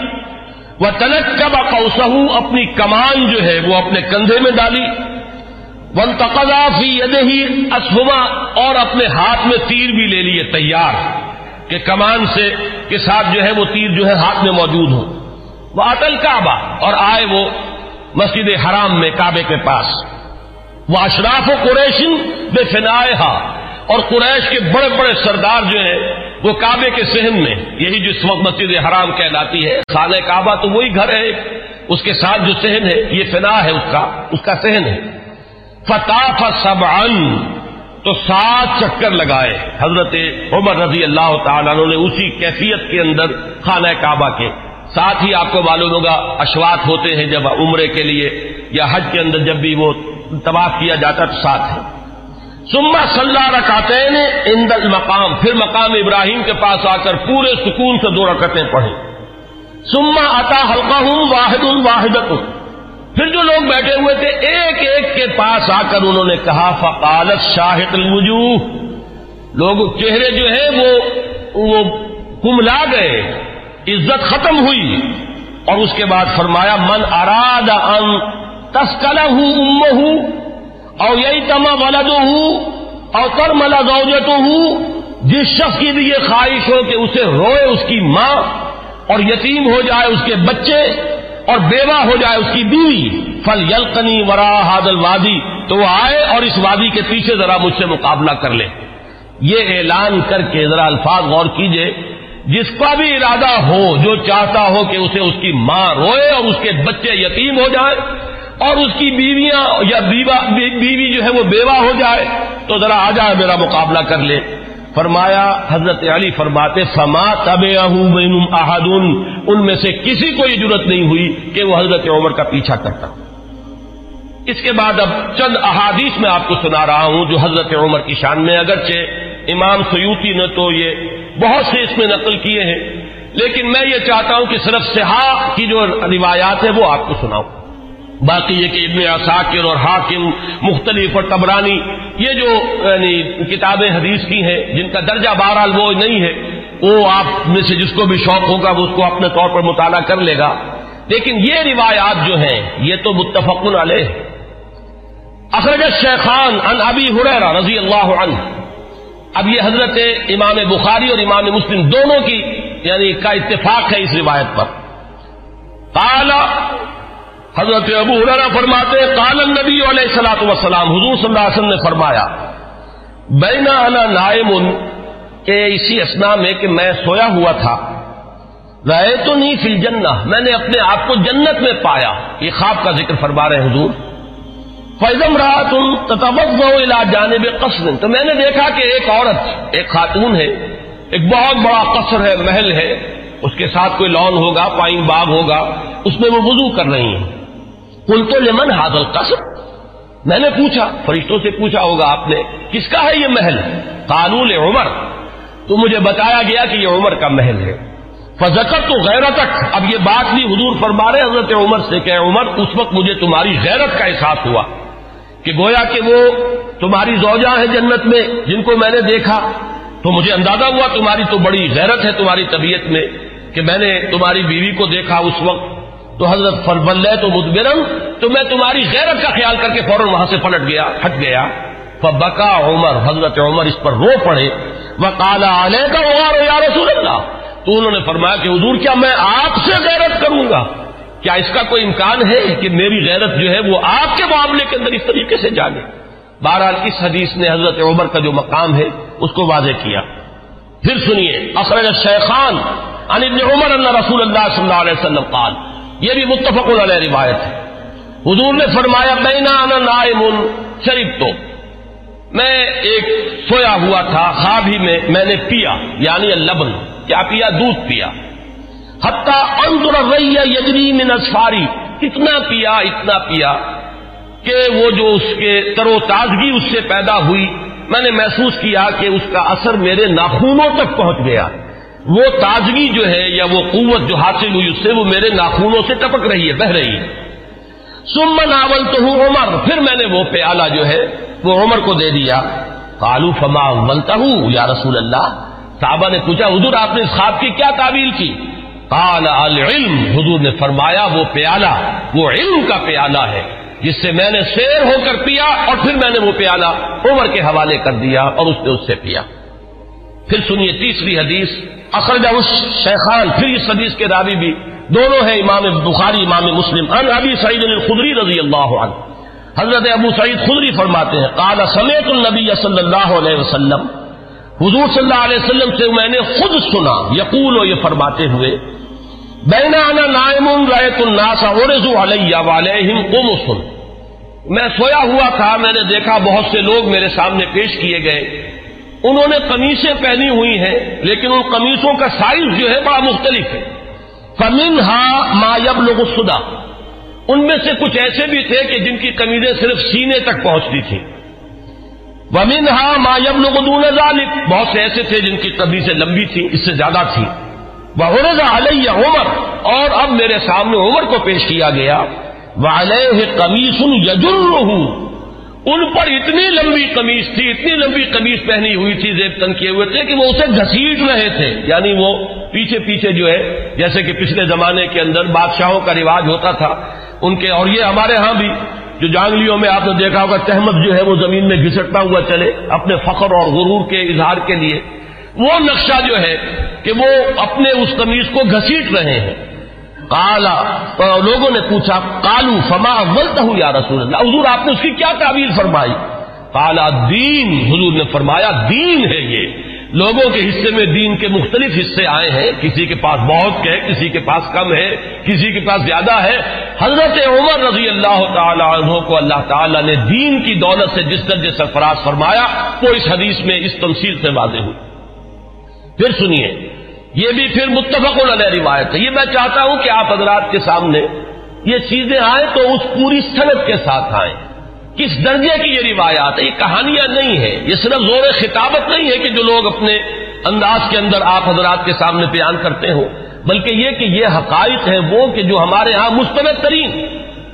وہ تلک کا بقوسہ اپنی کمان جو ہے وہ اپنے کندھے میں ڈالی۔ ون تقضا فی ہی اسما اور اپنے ہاتھ میں تیر بھی لے لیے تیار، کہ کمان سے، کے ساتھ جو ہے وہ تیر جو ہے ہاتھ میں موجود ہو۔ وہ اٹل کعبہ اور آئے وہ مسجد حرام میں، کعبے کے پاس۔ وہ اشراف و قریشن بے فنائے اور قریش کے بڑے بڑے سردار جو ہیں، وہ کعبے کے سہن میں، یہی جو وقت مسجد حرام کہلاتی ہے، خانہ کعبہ تو وہی گھر ہے، اس کے ساتھ جو سہن ہے، یہ فنا ہے اس کا اس کا سہن ہے۔ فتح سب تو سات چکر لگائے۔ حضرت عمر رضی اللہ تعالیٰ نے اسی کیفیت کے اندر خانہ کعبہ کے۔ ساتھ ہی آپ کو معلوم ہوگا اشوات ہوتے ہیں جب عمرے کے لیے یا حج کے اندر جب بھی وہ تباہ کیا جاتا تو ساتھ ہے۔ سما صلاح رکھاتے ان مقام پھر مقام ابراہیم کے پاس آ کر پورے سکون سے دو رکعتیں پڑھیں۔ سما عطا ہلکا ہوں واحد واحد پھر جو لوگ بیٹھے ہوئے تھے، ایک ایک کے پاس آ کر انہوں نے کہا، فقالت شاہد الوجوہ۔ لوگ چہرے جو ہے وہ وہ کملا گئے، عزت ختم ہوئی۔ اور اس کے بعد فرمایا، من اراد ان تسکلا ہوں ام ہوں اور یہی تما ولد ہوں اور کر ملا گوجت ہوں جس شخص کی بھی یہ خواہش ہو کہ اسے روئے اس کی ماں اور یتیم ہو جائے اس کے بچے اور بیوہ ہو جائے اس کی بیوی، فل یلکنی ورا حادل وادی، تو وہ آئے اور اس وادی کے پیچھے ذرا مجھ سے مقابلہ کر لے۔ یہ اعلان کر کے ذرا الفاظ غور کیجیے، جس کا بھی ارادہ ہو، جو چاہتا ہو کہ اسے اس کی ماں روئے اور اس کے بچے یتیم ہو جائے اور اس کی بیویاں یا بیوی جو ہے وہ بیوہ ہو جائے تو ذرا آ جائے میرا مقابلہ کر لے۔ فرمایا حضرت علی فرماتے، فما تب احدن ان میں سے کسی کو یہ ضرورت نہیں ہوئی کہ وہ حضرت عمر کا پیچھا کرتا۔ اس کے بعد اب چند احادیث میں آپ کو سنا رہا ہوں جو حضرت عمر کی شان میں، اگرچہ امام سیوتی نے تو یہ بہت سے اس میں نقل کیے ہیں، لیکن میں یہ چاہتا ہوں کہ صرف سہا کی جو روایات ہے وہ آپ کو سناؤں۔ باقی یہ کہ ابن عساکر اور حاکم مختلف اور تبرانی یہ جو یعنی کتابیں حدیث کی ہیں، جن کا درجہ بہرحال وہ نہیں ہے، وہ آپ میں سے جس کو بھی شوق ہوگا، وہ اس کو اپنے طور پر مطالعہ کر لے گا۔ لیکن یہ روایات جو ہیں، یہ تو متفق علیہ۔ اخرج شیخان ان ابی حریرہ رضی اللہ عنہ۔ اب یہ حضرت امام بخاری اور امام مسلم دونوں کی یعنی کا اتفاق ہے اس روایت پر۔ کالا حضرت ابو حرا فرماتے کال نبی علیہ السلاۃ وسلام حضور صلی اللہ علیہ وسلم نے فرمایا، بینا انا نائم کہ اسی اسنا میں کہ میں سویا ہوا تھا رہے تو نہیں فل جنہ میں نے اپنے آپ کو جنت میں پایا۔ یہ خواب کا ذکر فرما رہے حضور۔ فیضم رہا تم تتوق علاج جانب قصر، تو میں نے دیکھا کہ ایک عورت، ایک خاتون ہے، ایک بہت بڑا قصر ہے، محل ہے، اس کے ساتھ کوئی لون ہوگا پائن باغ ہوگا، اس میں وہ وضو کر رہی ہیں۔ کل تو لمن حاضل قصر؟ میں نے پوچھا، فرشتوں سے پوچھا ہوگا آپ نے، کس کا ہے یہ محل؟ قانون عمر تو مجھے بتایا گیا کہ یہ عمر کا محل ہے۔ فضکر تو غیرت تک اب یہ بات بھی حضور فرما رہے حضرت عمر سے کہ عمر، اس وقت مجھے تمہاری غیرت کا احساس ہوا کہ گویا کہ وہ تمہاری زوجہ ہیں جنت میں، جن کو میں نے دیکھا۔ تو مجھے اندازہ ہوا تمہاری تو بڑی غیرت ہے تمہاری طبیعت میں کہ میں نے تمہاری بیوی کو دیکھا اس وقت۔ تو حضرت فربل تو مدبرم تو میں تمہاری غیرت کا خیال کر کے فوراً وہاں سے پلٹ گیا، ہٹ گیا۔ فبکا عمر، حضرت عمر اس پر رو پڑے۔ وہ کالا علیہ کا یا رسول اللہ۔ تو انہوں نے فرمایا کہ حضور کیا میں آپ سے غیرت کروں گا؟ کیا اس کا کوئی امکان ہے کہ میری غیرت جو ہے وہ آپ کے معاملے کے اندر اس طریقے سے جانے؟ بہرحال اس حدیث نے حضرت عمر کا جو مقام ہے اس کو واضح کیا۔ پھر سنیے، اخرج شیخان عن ابن عمر اللہ رسول اللہ صلی اللہ علیہ وسلم قال یہ بھی متفق علیہ روایت ہے۔ حضور نے فرمایا، بینا انا نائم شریف تو۔ میں ایک سویا ہوا تھا خواب ہی میں میں نے پیا یعنی لبن، کیا پیا؟ دودھ پیا۔ حتیٰ اندر ریا یجری من اسفاری اتنا پیا اتنا پیا کہ وہ جو اس کے تر و تازگی اس سے پیدا ہوئی، میں نے محسوس کیا کہ اس کا اثر میرے ناخونوں تک پہنچ گیا۔ وہ تازگی جو ہے یا وہ قوت جو حاصل ہوئی اس سے وہ میرے ناخونوں سے ٹپک رہی ہے، بہ رہی ہے۔ سمن آول تو ہوں عمر، پھر میں نے وہ پیالہ جو ہے وہ عمر کو دے دیا۔ کالو فما بنتا ہوں یا رسول اللہ، صحابہ نے پوچھا، حضور آپ نے اس خواب کی کیا تعبیر کی؟ قال العلم، حضور نے فرمایا، وہ پیالہ، وہ علم کا پیالہ ہے، جس سے میں نے شیر ہو کر پیا اور پھر میں نے وہ پیالہ عمر کے حوالے کر دیا اور اس نے اس سے پیا۔ پھر سنیے تیسری حدیث اخرج شیخان، پھر اس حدیث کے راوی بھی۔ دونوں ہیں امام بخاری، امام مسلم۔ ان ابی سعید الخدری رضی اللہ عنہ۔ حضرت ابو سعید خدری فرماتے ہیں، قال سمیت النبی صلی اللہ علیہ وسلم۔ حضور صلی اللہ علیہ وسلم سے میں نے خود سنا، یقول و یہ فرماتے ہوئے بینا انا نائم رایت الناس عرضوا علی وعلیہم قمص۔ میں سویا ہوا تھا، میں نے دیکھا بہت سے لوگ میرے سامنے پیش کیے گئے۔ انہوں نے قمیصیں پہنی ہوئی ہیں، لیکن ان قمیصوں کا سائز جو ہے بڑا مختلف ہے۔ فمن ہا ما یب لوگ ان میں سے کچھ ایسے بھی تھے کہ جن کی قمیضیں صرف سینے تک پہنچتی تھیں۔ ومن ہا ما یب لوگ بہت سے ایسے تھے جن کی قمیضیں لمبی تھیں، اس سے زیادہ تھیں۔ وہ علیہ عمر۔ اور اب میرے سامنے عمر کو پیش کیا گیا۔ وہ علیہ قمیص یجر ان پر اتنی لمبی قمیض تھی، اتنی لمبی قمیض پہنی ہوئی تھی زیب تن کیے ہوئے تھے کہ وہ اسے گھسیٹ رہے تھے۔ یعنی وہ پیچھے پیچھے جو ہے، جیسے کہ پچھلے زمانے کے اندر بادشاہوں کا رواج ہوتا تھا، ان کے اور یہ ہمارے ہاں بھی، جو جانگلیوں میں آپ نے دیکھا ہوگا تحمد جو ہے وہ زمین میں گھسٹتا ہوا چلے اپنے فخر اور غرور کے اظہار کے لیے۔ وہ نقشہ جو ہے کہ وہ اپنے اس قمیض کو گھسیٹ رہے ہیں۔ کالا لوگوں نے پوچھا کالو فما ولتا ہوں یا رسول اللہ؟ حضور، آپ نے اس کی کیا تعبیر فرمائی؟ کالا دین حضور نے فرمایا، دین ہے یہ۔ لوگوں کے حصے میں دین کے مختلف حصے آئے ہیں۔ کسی کے پاس بہت ہے کسی کے پاس کم ہے، کسی کے پاس زیادہ ہے۔ حضرت عمر رضی اللہ تعالی عنہ کو اللہ تعالیٰ نے دین کی دولت سے جس درجے سرفراز فرمایا، وہ اس حدیث میں اس تمثیل سے واضح ہوئی۔ پھر سنیے یہ بھی پھر متفق علیہ روایت ہے۔ یہ میں چاہتا ہوں کہ آپ حضرات کے سامنے یہ چیزیں آئیں تو اس پوری صنعت کے ساتھ آئیں۔ کس درجے کی یہ روایات ہے یہ کہانیاں نہیں ہیں۔ یہ صرف زور خطابت نہیں ہے کہ جو لوگ اپنے انداز کے اندر آپ حضرات کے سامنے بیان کرتے ہو بلکہ یہ کہ یہ حقائق ہیں وہ کہ جو ہمارے ہاں مستند ترین۔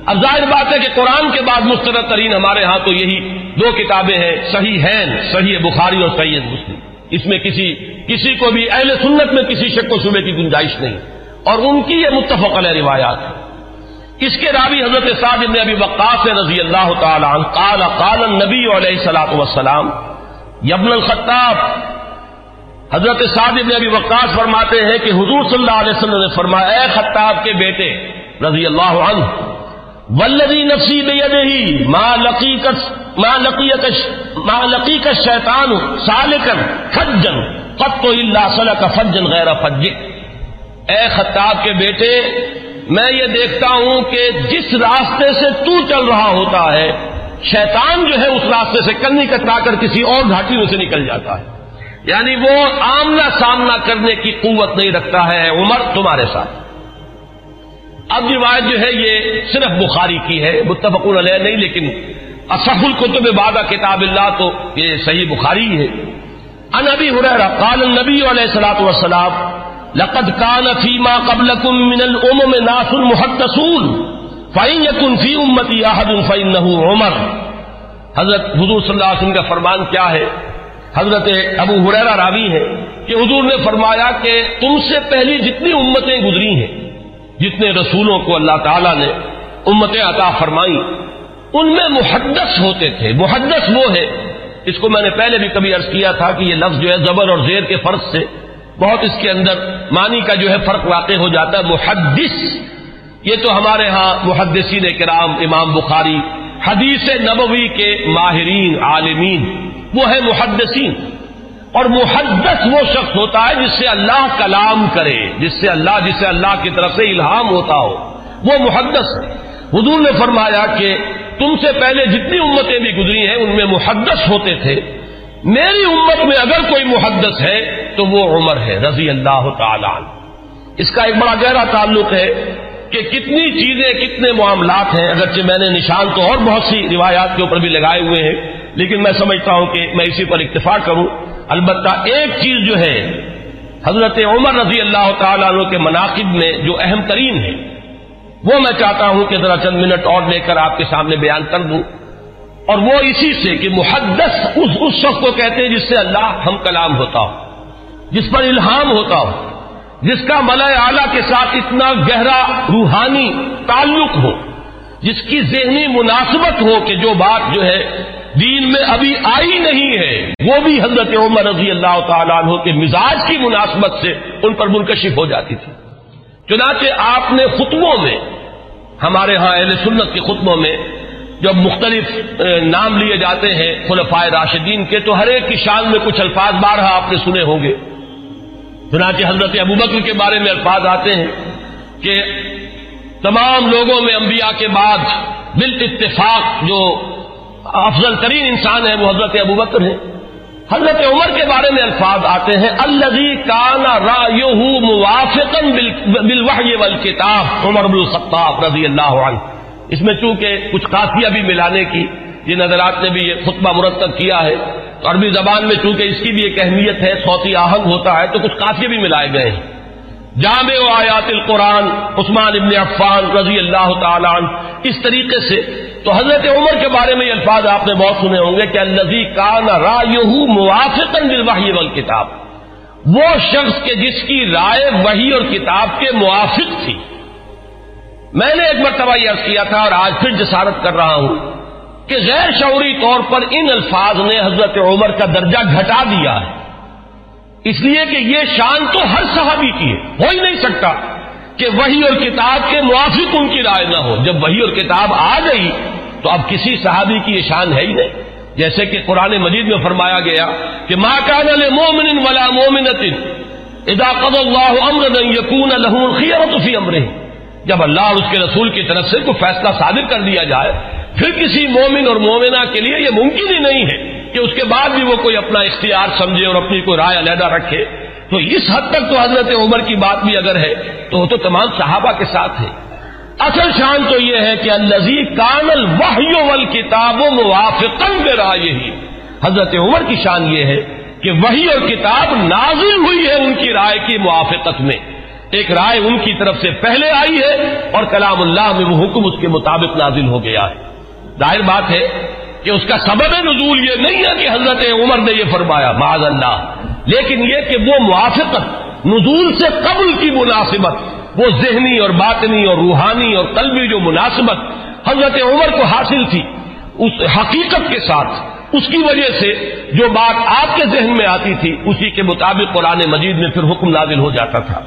اب ظاہر بات ہے کہ قرآن کے بعد مسترد ترین ہمارے ہاں تو یہی دو کتابیں ہیں صحیح ہیں صحیح بخاری اور صحیح مسلم۔ اس میں کسی کسی کو بھی اہل سنت میں کسی شک و شبے کی گنجائش نہیں اور ان کی یہ متفق علیہ روایات ہے اس کے راوی حضرت صاحب ابن ابی وقاص رضی اللہ تعالی عنہ قال قال النبی علیہ الصلوۃ والسلام یبن الخطاب، حضرت صاحب ابن ابی وقاص فرماتے ہیں کہ حضور صلی اللہ علیہ وسلم نے فرمایا، اے خطاب کے بیٹے رضی اللہ عنہ ولدی نفسی بیدہی ما لقیکت لقیکش ما لقیک الشیطان سالکن فجن قط الا سلک فجن غیر فجک اے خطاب کے بیٹے، میں یہ دیکھتا ہوں کہ جس راستے سے تو چل رہا ہوتا ہے، شیطان جو ہے اس راستے سے کنی کترا کر کسی اور گھاٹی میں سے نکل جاتا ہے۔ یعنی وہ آمنا سامنا کرنے کی قوت نہیں رکھتا ہے، عمر تمہارے ساتھ۔ اب روایت جو ہے یہ صرف بخاری کی ہے متفق علیہ نہیں، لیکن اصح القتب بادہ کتاب اللہ، تو یہ صحیح بخاری ہے۔ ان ابی حریرہ قال النبی علیہ الصلوۃ والسلام، لقد كان فيما قبلكم من الامم ناس محدثون فإن يكن في امتي احد فإنه عمر۔ حضرت حضور صلی اللہ علیہ وسلم کا فرمان کیا ہے؟ حضرت ابو حریرہ راوی ہے کہ حضور نے فرمایا کہ تم سے پہلی جتنی امتیں گزری ہیں، جتنے رسولوں کو اللہ تعالیٰ نے امتیں عطا فرمائی ان میں محدث ہوتے تھے۔ محدث وہ ہے۔ اس کو میں نے پہلے بھی کبھی عرض کیا تھا کہ یہ لفظ جو ہے زبر اور زیر کے فرق سے بہت اس کے اندر معنی کا جو ہے فرق واقع ہو جاتا ہے۔ محدث۔ یہ تو ہمارے ہاں محدثین کرام، امام بخاری، حدیث نبوی کے ماہرین، عالمین، وہ ہے محدثین۔ اور محدث وہ شخص ہوتا ہے جس سے اللہ کلام کرے، جس سے اللہ جس سے اللہ کی طرف سے الہام ہوتا ہو۔ وہ محدث ہے۔ حضور نے فرمایا کہ تم سے پہلے جتنی امتیں بھی گزری ہیں، ان میں محدث ہوتے تھے۔ میری امت میں اگر کوئی محدث ہے، تو وہ عمر ہے، رضی اللہ تعالی اس کا ایک بڑا گہرا تعلق ہے کہ کتنی چیزیں، کتنے معاملات ہیں۔ اگرچہ میں نے نشان تو اور بہت سی روایات کے اوپر بھی لگائے ہوئے ہیں، لیکن میں سمجھتا ہوں کہ میں اسی پر اتفاق کروں۔ البتہ ایک چیز جو ہے، حضرت عمر رضی اللہ تعالیٰ عنہ کے مناقب میں جو اہم ترین ہے وہ میں چاہتا ہوں کہ ذرا چند منٹ اور لے کر آپ کے سامنے بیان کر دوں۔ اور وہ اسی سے کہ محدث اس اس شخص کو کہتے ہیں جس سے اللہ ہم کلام ہوتا ہو، جس پر الہام ہوتا ہو، جس کا ملئے اعلی کے ساتھ اتنا گہرا روحانی تعلق ہو، جس کی ذہنی مناسبت ہو کہ جو بات جو ہے دین میں ابھی آئی نہیں ہے، وہ بھی حضرت عمر رضی اللہ تعالیٰ عنہ کے مزاج کی مناسبت سے ان پر منکشف ہو جاتی تھی۔ چنانچہ آپ نے خطبوں میں ہمارے ہاں اہل سنت کے خطبوں میں جب مختلف نام لیے جاتے ہیں خلفائے راشدین کے، تو ہر ایک کی شان میں کچھ الفاظ بارہ آپ نے سنے ہوں گے۔ چنانچہ حضرت ابوبکر کے بارے میں الفاظ آتے ہیں کہ تمام لوگوں میں انبیاء کے بعد بال اتفاق جو افضل ترین انسان ہے وہ حضرت ابو بکر ہے حضرت عمر کے بارے میں الفاظ آتے ہیں الزی کانا را موافقن بل کتاب عمر الخطاب رضی اللہ عنہ۔ اس میں چونکہ کچھ قافیہ بھی ملانے کی، یہ نظرات نے بھی یہ خطبہ مرتب کیا ہے۔ عربی زبان میں چونکہ اس کی بھی ایک اہمیت ہے، صوتی آہنگ ہوتا ہے، تو کچھ قافیے بھی ملائے گئے ہیں۔ جامع و آیات القرآن عثمان ابن عفان رضی اللہ تعالیٰ عنہ، اس طریقے سے۔ تو حضرت عمر کے بارے میں یہ الفاظ آپ نے بہت سنے ہوں گے کہ الزی کان رایہ موافق وحی وال کتاب وہ شخص کے جس کی رائے وہی اور کتاب کے موافق تھی۔ میں نے ایک مرتبہ یہ عرض کیا تھا اور آج پھر جسارت کر رہا ہوں کہ غیر شعوری طور پر ان الفاظ نے حضرت عمر کا درجہ گھٹا دیا ہے۔ اس لیے کہ یہ شان تو ہر صحابی کی ہے۔ ہو ہی نہیں سکتا کہ وہی اور کتاب کے موافق ان کی رائے نہ ہو۔ جب وہی اور کتاب آ گئی تو اب کسی صحابی کی یہ شان ہے ہی نہیں۔ جیسے کہ قرآن مجید میں فرمایا گیا کہ ماں کان مومن ولا مومنت ادا قد اللہ امر یقون لہون خیرت فی امر جب اللہ اور اس کے رسول کی طرف سے کوئی فیصلہ صادر کر دیا جائے، پھر کسی مومن اور مومنہ کے لیے یہ ممکن ہی نہیں ہے۔ کہ اس کے بعد بھی وہ کوئی اپنا اختیار سمجھے اور اپنی کوئی رائے علیحدہ رکھے، تو اس حد تک تو حضرت عمر کی بات بھی اگر ہے، تو وہ تو تمام صحابہ کے ساتھ ہے۔ اصل شان تو یہ ہے کہ الزی کان الوحی ول کتاب و موافق رائے ہی حضرت عمر کی شان یہ ہے کہ وہی اور کتاب نازل ہوئی ہے ان کی رائے کی موافقت میں۔ ایک رائے ان کی طرف سے پہلے آئی ہے اور کلام اللہ میں وہ حکم اس کے مطابق نازل ہو گیا ہے۔ ظاہر بات ہے کہ اس کا سبب نزول یہ نہیں ہے کہ حضرت عمر نے یہ فرمایا، معاذ اللہ۔ لیکن یہ کہ وہ موافقت، نزول سے قبل کی مناسبت، وہ ذہنی اور باطنی اور روحانی اور قلبی جو مناسبت حضرت عمر کو حاصل تھی، اس حقیقت کے ساتھ، اس کی وجہ سے جو بات آپ کے ذہن میں آتی تھی، اسی کے مطابق قرآن مجید میں پھر حکم نازل ہو جاتا تھا۔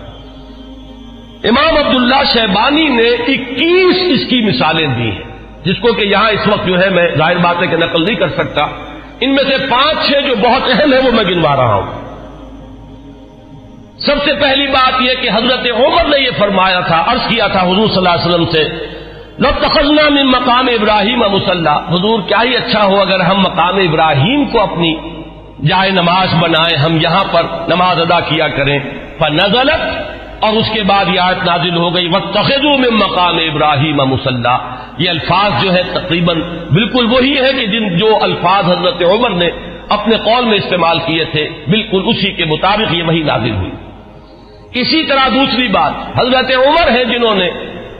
امام عبداللہ شہبانی نے اکیس اس کی مثالیں دی ہیں۔ جس کو کہ یہاں اس وقت جو ہے میں ظاہر بات ہے کہ نقل نہیں کر سکتا، ان میں سے پانچ چھ جو بہت اہم ہے وہ میں گنوا رہا ہوں۔ سب سے پہلی بات یہ کہ حضرت عمر نے یہ فرمایا تھا، عرض کیا تھا حضور صلی اللہ علیہ وسلم سے، لو تخذنا من مقام ابراہیم مسلح حضور کیا ہی اچھا ہو اگر ہم مقام ابراہیم کو اپنی جائے نماز بنائیں، ہم یہاں پر نماز ادا کیا کریں۔ فنزلت اور اس کے بعد یہ آیت نازل ہو گئی وہ تخذو میں مقام ابراہیم مسلح یہ الفاظ جو ہے تقریباً بالکل وہی ہے کہ جن جو الفاظ حضرت عمر نے اپنے قول میں استعمال کیے تھے، بالکل اسی کے مطابق یہ وہی نازل ہوئی۔ اسی طرح دوسری بات، حضرت عمر ہیں جنہوں نے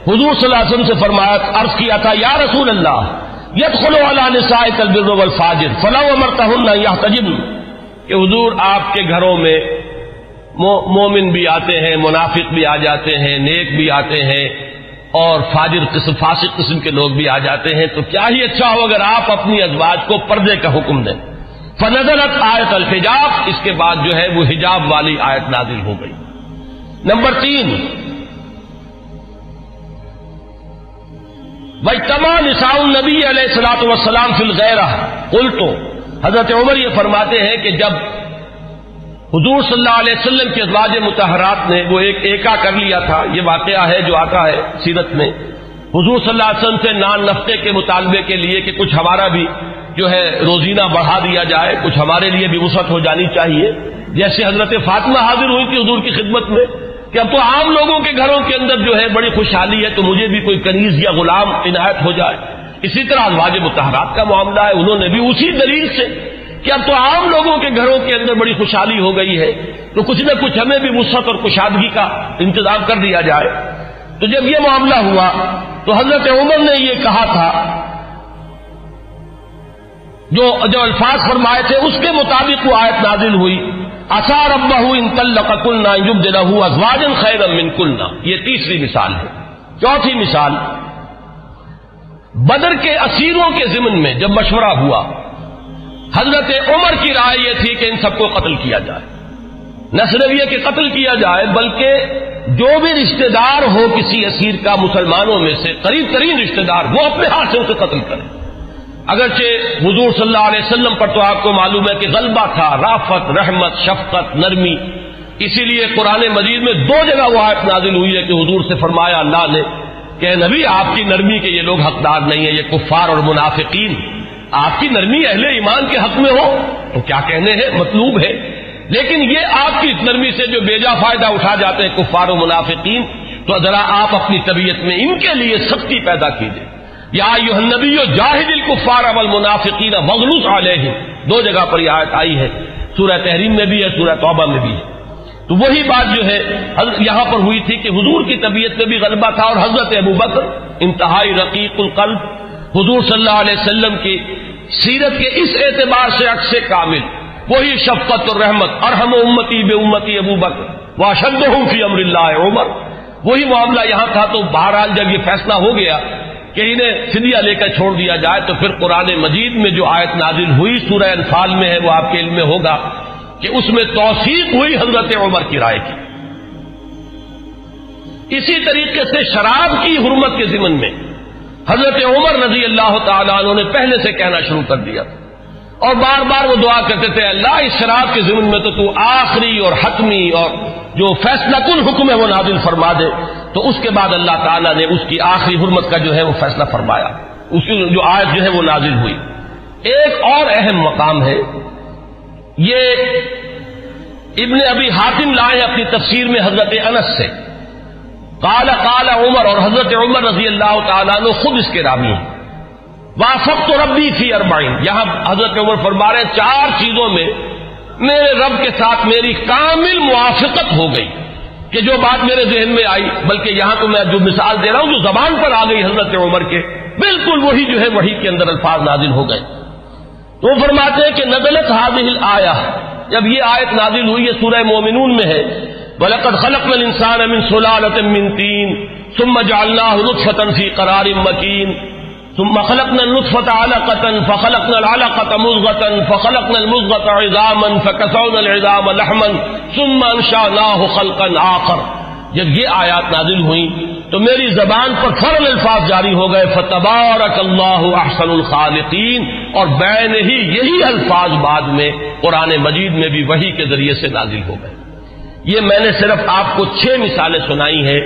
حضور صلی اللہ علیہ وسلم سے فرمایا، عرض کیا تھا، یا رسول اللہ ید خلو الفاجر فلاں عمر تہن یا کہ حضور آپ کے گھروں میں مومن بھی آتے ہیں، منافق بھی آ جاتے ہیں، نیک بھی آتے ہیں اور فاجر قسم، فاسق قسم کے لوگ بھی آ جاتے ہیں، تو کیا ہی اچھا ہو اگر آپ اپنی ازواج کو پردے کا حکم دیں۔ فنزلت آیت الحجاب، اس کے بعد جو ہے وہ حجاب والی آیت نازل ہو گئی۔ نمبر تین۔ بھائی، تمام نساء النبی علیہ السلاۃ وسلام فی الغیرہ الٹو حضرت عمر یہ فرماتے ہیں کہ جب حضور صلی اللہ علیہ وسلم کے ازواج متحرات نے وہ ایک ایکا کر لیا تھا، یہ واقعہ ہے جو آتا ہے سیرت میں۔ حضور صلی اللہ علیہ وسلم سے نان نفتے کے مطالبے کے لیے کہ کچھ ہمارا بھی جو ہے روزینہ بڑھا دیا جائے، کچھ ہمارے لیے بھی وسعت ہو جانی چاہیے۔ جیسے حضرت فاطمہ حاضر ہوئی تھی حضور کی خدمت میں کہ اب تو عام لوگوں کے گھروں کے اندر جو ہے بڑی خوشحالی ہے تو مجھے بھی کوئی کنیز یا غلام عنایت ہو جائے۔ اسی طرح ازواج متحرات کا معاملہ ہے، انہوں نے بھی اسی دلیل سے کہ اب تو عام لوگوں کے گھروں کے اندر بڑی خوشحالی ہو گئی ہے۔ تو کچھ نہ کچھ ہمیں بھی وسعت اور کشادگی کا انتظام کر دیا جائے۔ تو جب یہ معاملہ ہوا تو حضرت عمر نے یہ کہا تھا، جو جو الفاظ فرمائے تھے، اس کے مطابق وہ آیت نازل ہوئی۔ اثار ابا ان تلق کلنا یوگ دلا ازواجن خیر امن کلنا۔ یہ تیسری مثال ہے۔ چوتھی مثال، بدر کے اسیروں کے ضمن میں جب مشورہ ہوا حضرت عمر کی رائے یہ تھی کہ ان سب کو قتل کیا جائے۔ نہ صرف یہ کہ قتل کیا جائے، بلکہ جو بھی رشتہ دار ہو کسی اسیر کا، مسلمانوں میں سے قریب ترین رشتہ دار، وہ اپنے ہاتھ سے اسے قتل کرے۔ اگرچہ حضور صلی اللہ علیہ وسلم پر تو آپ کو معلوم ہے کہ غلبہ تھا، رافت، رحمت، شفقت، نرمی۔ اسی لیے قرآن مجید میں دو جگہ وہ آیت نازل ہوئی ہے کہ حضور سے فرمایا، اللہ نے کہ نبی، آپ کی نرمی کے یہ لوگ حقدار نہیں ہیں، یہ کفار اور منافقین۔ آپ کی نرمی اہل ایمان کے حق میں ہو، تو کیا کہنے ہیں؟ مطلوب ہے۔ لیکن یہ آپ کی اس نرمی سے جو بیجا فائدہ اٹھا جاتے ہیں کفار و منافقین، تو ذرا آپ اپنی طبیعت میں ان کے لیے سختی پیدا کیجیے یا نبی جاہد الکفار اول منافقین مغلوس علیہ دو جگہ پر یہ آیت آئی ہے۔ سورہ تحریم میں بھی ہے، سورہ توبہ میں بھی ہے۔ تو وہی بات جو ہے یہاں پر ہوئی تھی کہ حضور کی طبیعت میں بھی غلبہ تھا اور حضرت ابو بکر، انتہائی رقیق القلب حضور صلی اللہ علیہ وسلم کی سیرت کے اس اعتبار سے عکس کامل، وہی شفقت اور رحمت اور ہم امتی بے امتی ابو بکر وہ شد ہوں فی امر اللہ عمر۔ وہی معاملہ یہاں تھا تو بہرحال جب یہ فیصلہ ہو گیا کہ انہیں فدیہ لے کر چھوڑ دیا جائے تو پھر قرآن مجید میں جو آیت نازل ہوئی سورہ انفال میں ہے، وہ آپ کے علم میں ہوگا کہ اس میں توثیق ہوئی حضرت عمر کی رائے کی۔ اسی طریقے سے شراب کی حرمت کے ضمن میں حضرت عمر رضی اللہ تعالیٰ عنہ نے پہلے سے کہنا شروع کر دیا تھا اور بار بار وہ دعا کرتے تھے، اللہ، اس شراب کے ضمن میں تو تو آخری اور حتمی اور جو فیصلہ کل حکم ہے وہ نازل فرما دے۔ تو اس کے بعد اللہ تعالیٰ نے اس کی آخری حرمت کا جو ہے وہ فیصلہ فرمایا۔ اس کی جو آیت جو ہے وہ نازل ہوئی۔ ایک اور اہم مقام ہے۔ یہ ابن ابھی حاتم لائے اپنی تفسیر میں حضرت انس سے۔ کالا کالا عمر اور حضرت عمر رضی اللہ تعالیٰ نے خود اس کے رامی ہیں۔ وافق تو ربی تھی اربائن یہاں حضرت عمر فرما رہے چار چیزوں میں میرے رب کے ساتھ میری کامل موافقت ہو گئی کہ جو بات میرے ذہن میں آئی، بلکہ یہاں تو میں جو مثال دے رہا ہوں، جو زبان پر آ گئی حضرت عمر کے، بالکل وہی جو ہے، وہی کے اندر الفاظ نازل ہو گئے۔ تو وہ فرماتے ہیں کہ نزلت حاضل آیا جب یہ آیت نازل ہوئی ہے سورہ مومنون میں ہے۔ بلکت خلق میں انسان امن سلالت من تین ثم جعلناه نطفة في قرار مكين ثم خلقنا النطفة علقة فخلقنا العلقة مزغة فخلقنا المزغة عظاما فكسونا العظام لحما ثم انشأناه خلقا آخر جب یہ آیات نازل ہوئی تو میری زبان پر فرل الفاظ جاری ہو گئے فتبارک اللہ احسن الخالقین اور بین ہی یہی الفاظ بعد میں قرآن مجید میں بھی وہی کے ذریعے سے نازل ہو گئے۔ یہ میں نے صرف آپ کو چھ مثالیں سنائی ہیں،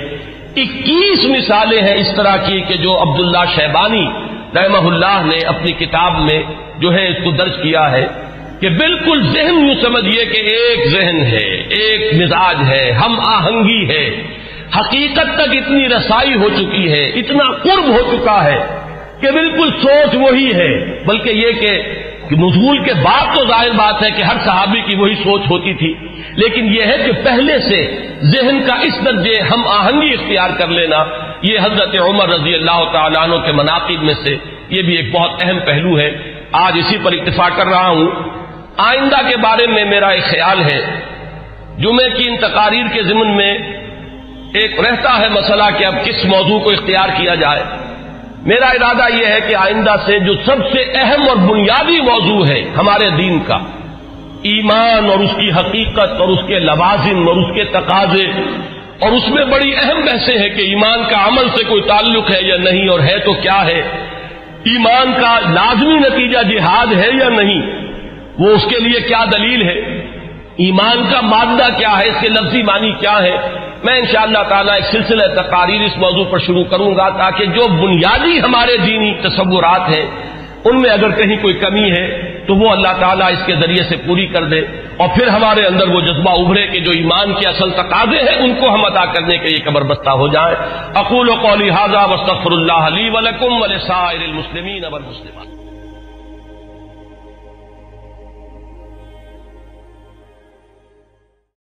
اکیس مثالیں ہیں اس طرح کی کہ جو عبداللہ شیبانی رحمہ اللہ نے اپنی کتاب میں جو ہے اس کو درج کیا ہے کہ بالکل ذہن یوں سمجھیے کہ ایک ذہن ہے، ایک مزاج ہے، ہم آہنگی ہے حقیقت تک اتنی رسائی ہو چکی ہے، اتنا قرب ہو چکا ہے کہ بالکل سوچ وہی ہے، بلکہ یہ کہ نزول کے بعد تو ظاہر بات ہے کہ ہر صحابی کی وہی سوچ ہوتی تھی، لیکن یہ ہے کہ پہلے سے ذہن کا اس درجے ہم آہنگی اختیار کر لینا، یہ حضرت عمر رضی اللہ تعالیٰ عنہ کے مناقب میں سے یہ بھی ایک بہت اہم پہلو ہے۔ آج اسی پر اتفاق کر رہا ہوں۔ آئندہ کے بارے میں میرا ایک خیال ہے۔ جمعے کی ان تقاریر کے ضمن میں ایک رہتا ہے مسئلہ کہ اب کس موضوع کو اختیار کیا جائے۔ میرا ارادہ یہ ہے کہ آئندہ سے جو سب سے اہم اور بنیادی موضوع ہے ہمارے دین کا، ایمان اور اس کی حقیقت اور اس کے لوازم اور اس کے تقاضے، اور اس میں بڑی اہم بحثیں ہیں کہ ایمان کا عمل سے کوئی تعلق ہے یا نہیں اور ہے تو کیا ہے؟ ایمان کا لازمی نتیجہ جہاد ہے یا نہیں؟ وہ اس کے لیے کیا دلیل ہے؟ ایمان کا مادہ کیا ہے؟ اس کے لفظی معنی کیا ہے؟ میں انشاءاللہ تعالی تعالیٰ ایک سلسلہ تقاریر اس موضوع پر شروع کروں گا تاکہ جو بنیادی ہمارے دینی تصورات ہیں، ان میں اگر کہیں کوئی کمی ہے، تو وہ اللہ تعالیٰ اس کے ذریعے سے پوری کر دے اور پھر ہمارے اندر وہ جذبہ ابھرے کہ جو ایمان کے اصل تقاضے ہیں، ان کو ہم ادا کرنے کے یہ قبر بستہ ہو جائیں۔ اقول و قولی حاضہ وصطفر اللہ علی ولکم ولسائر المسلمین والمسلمات۔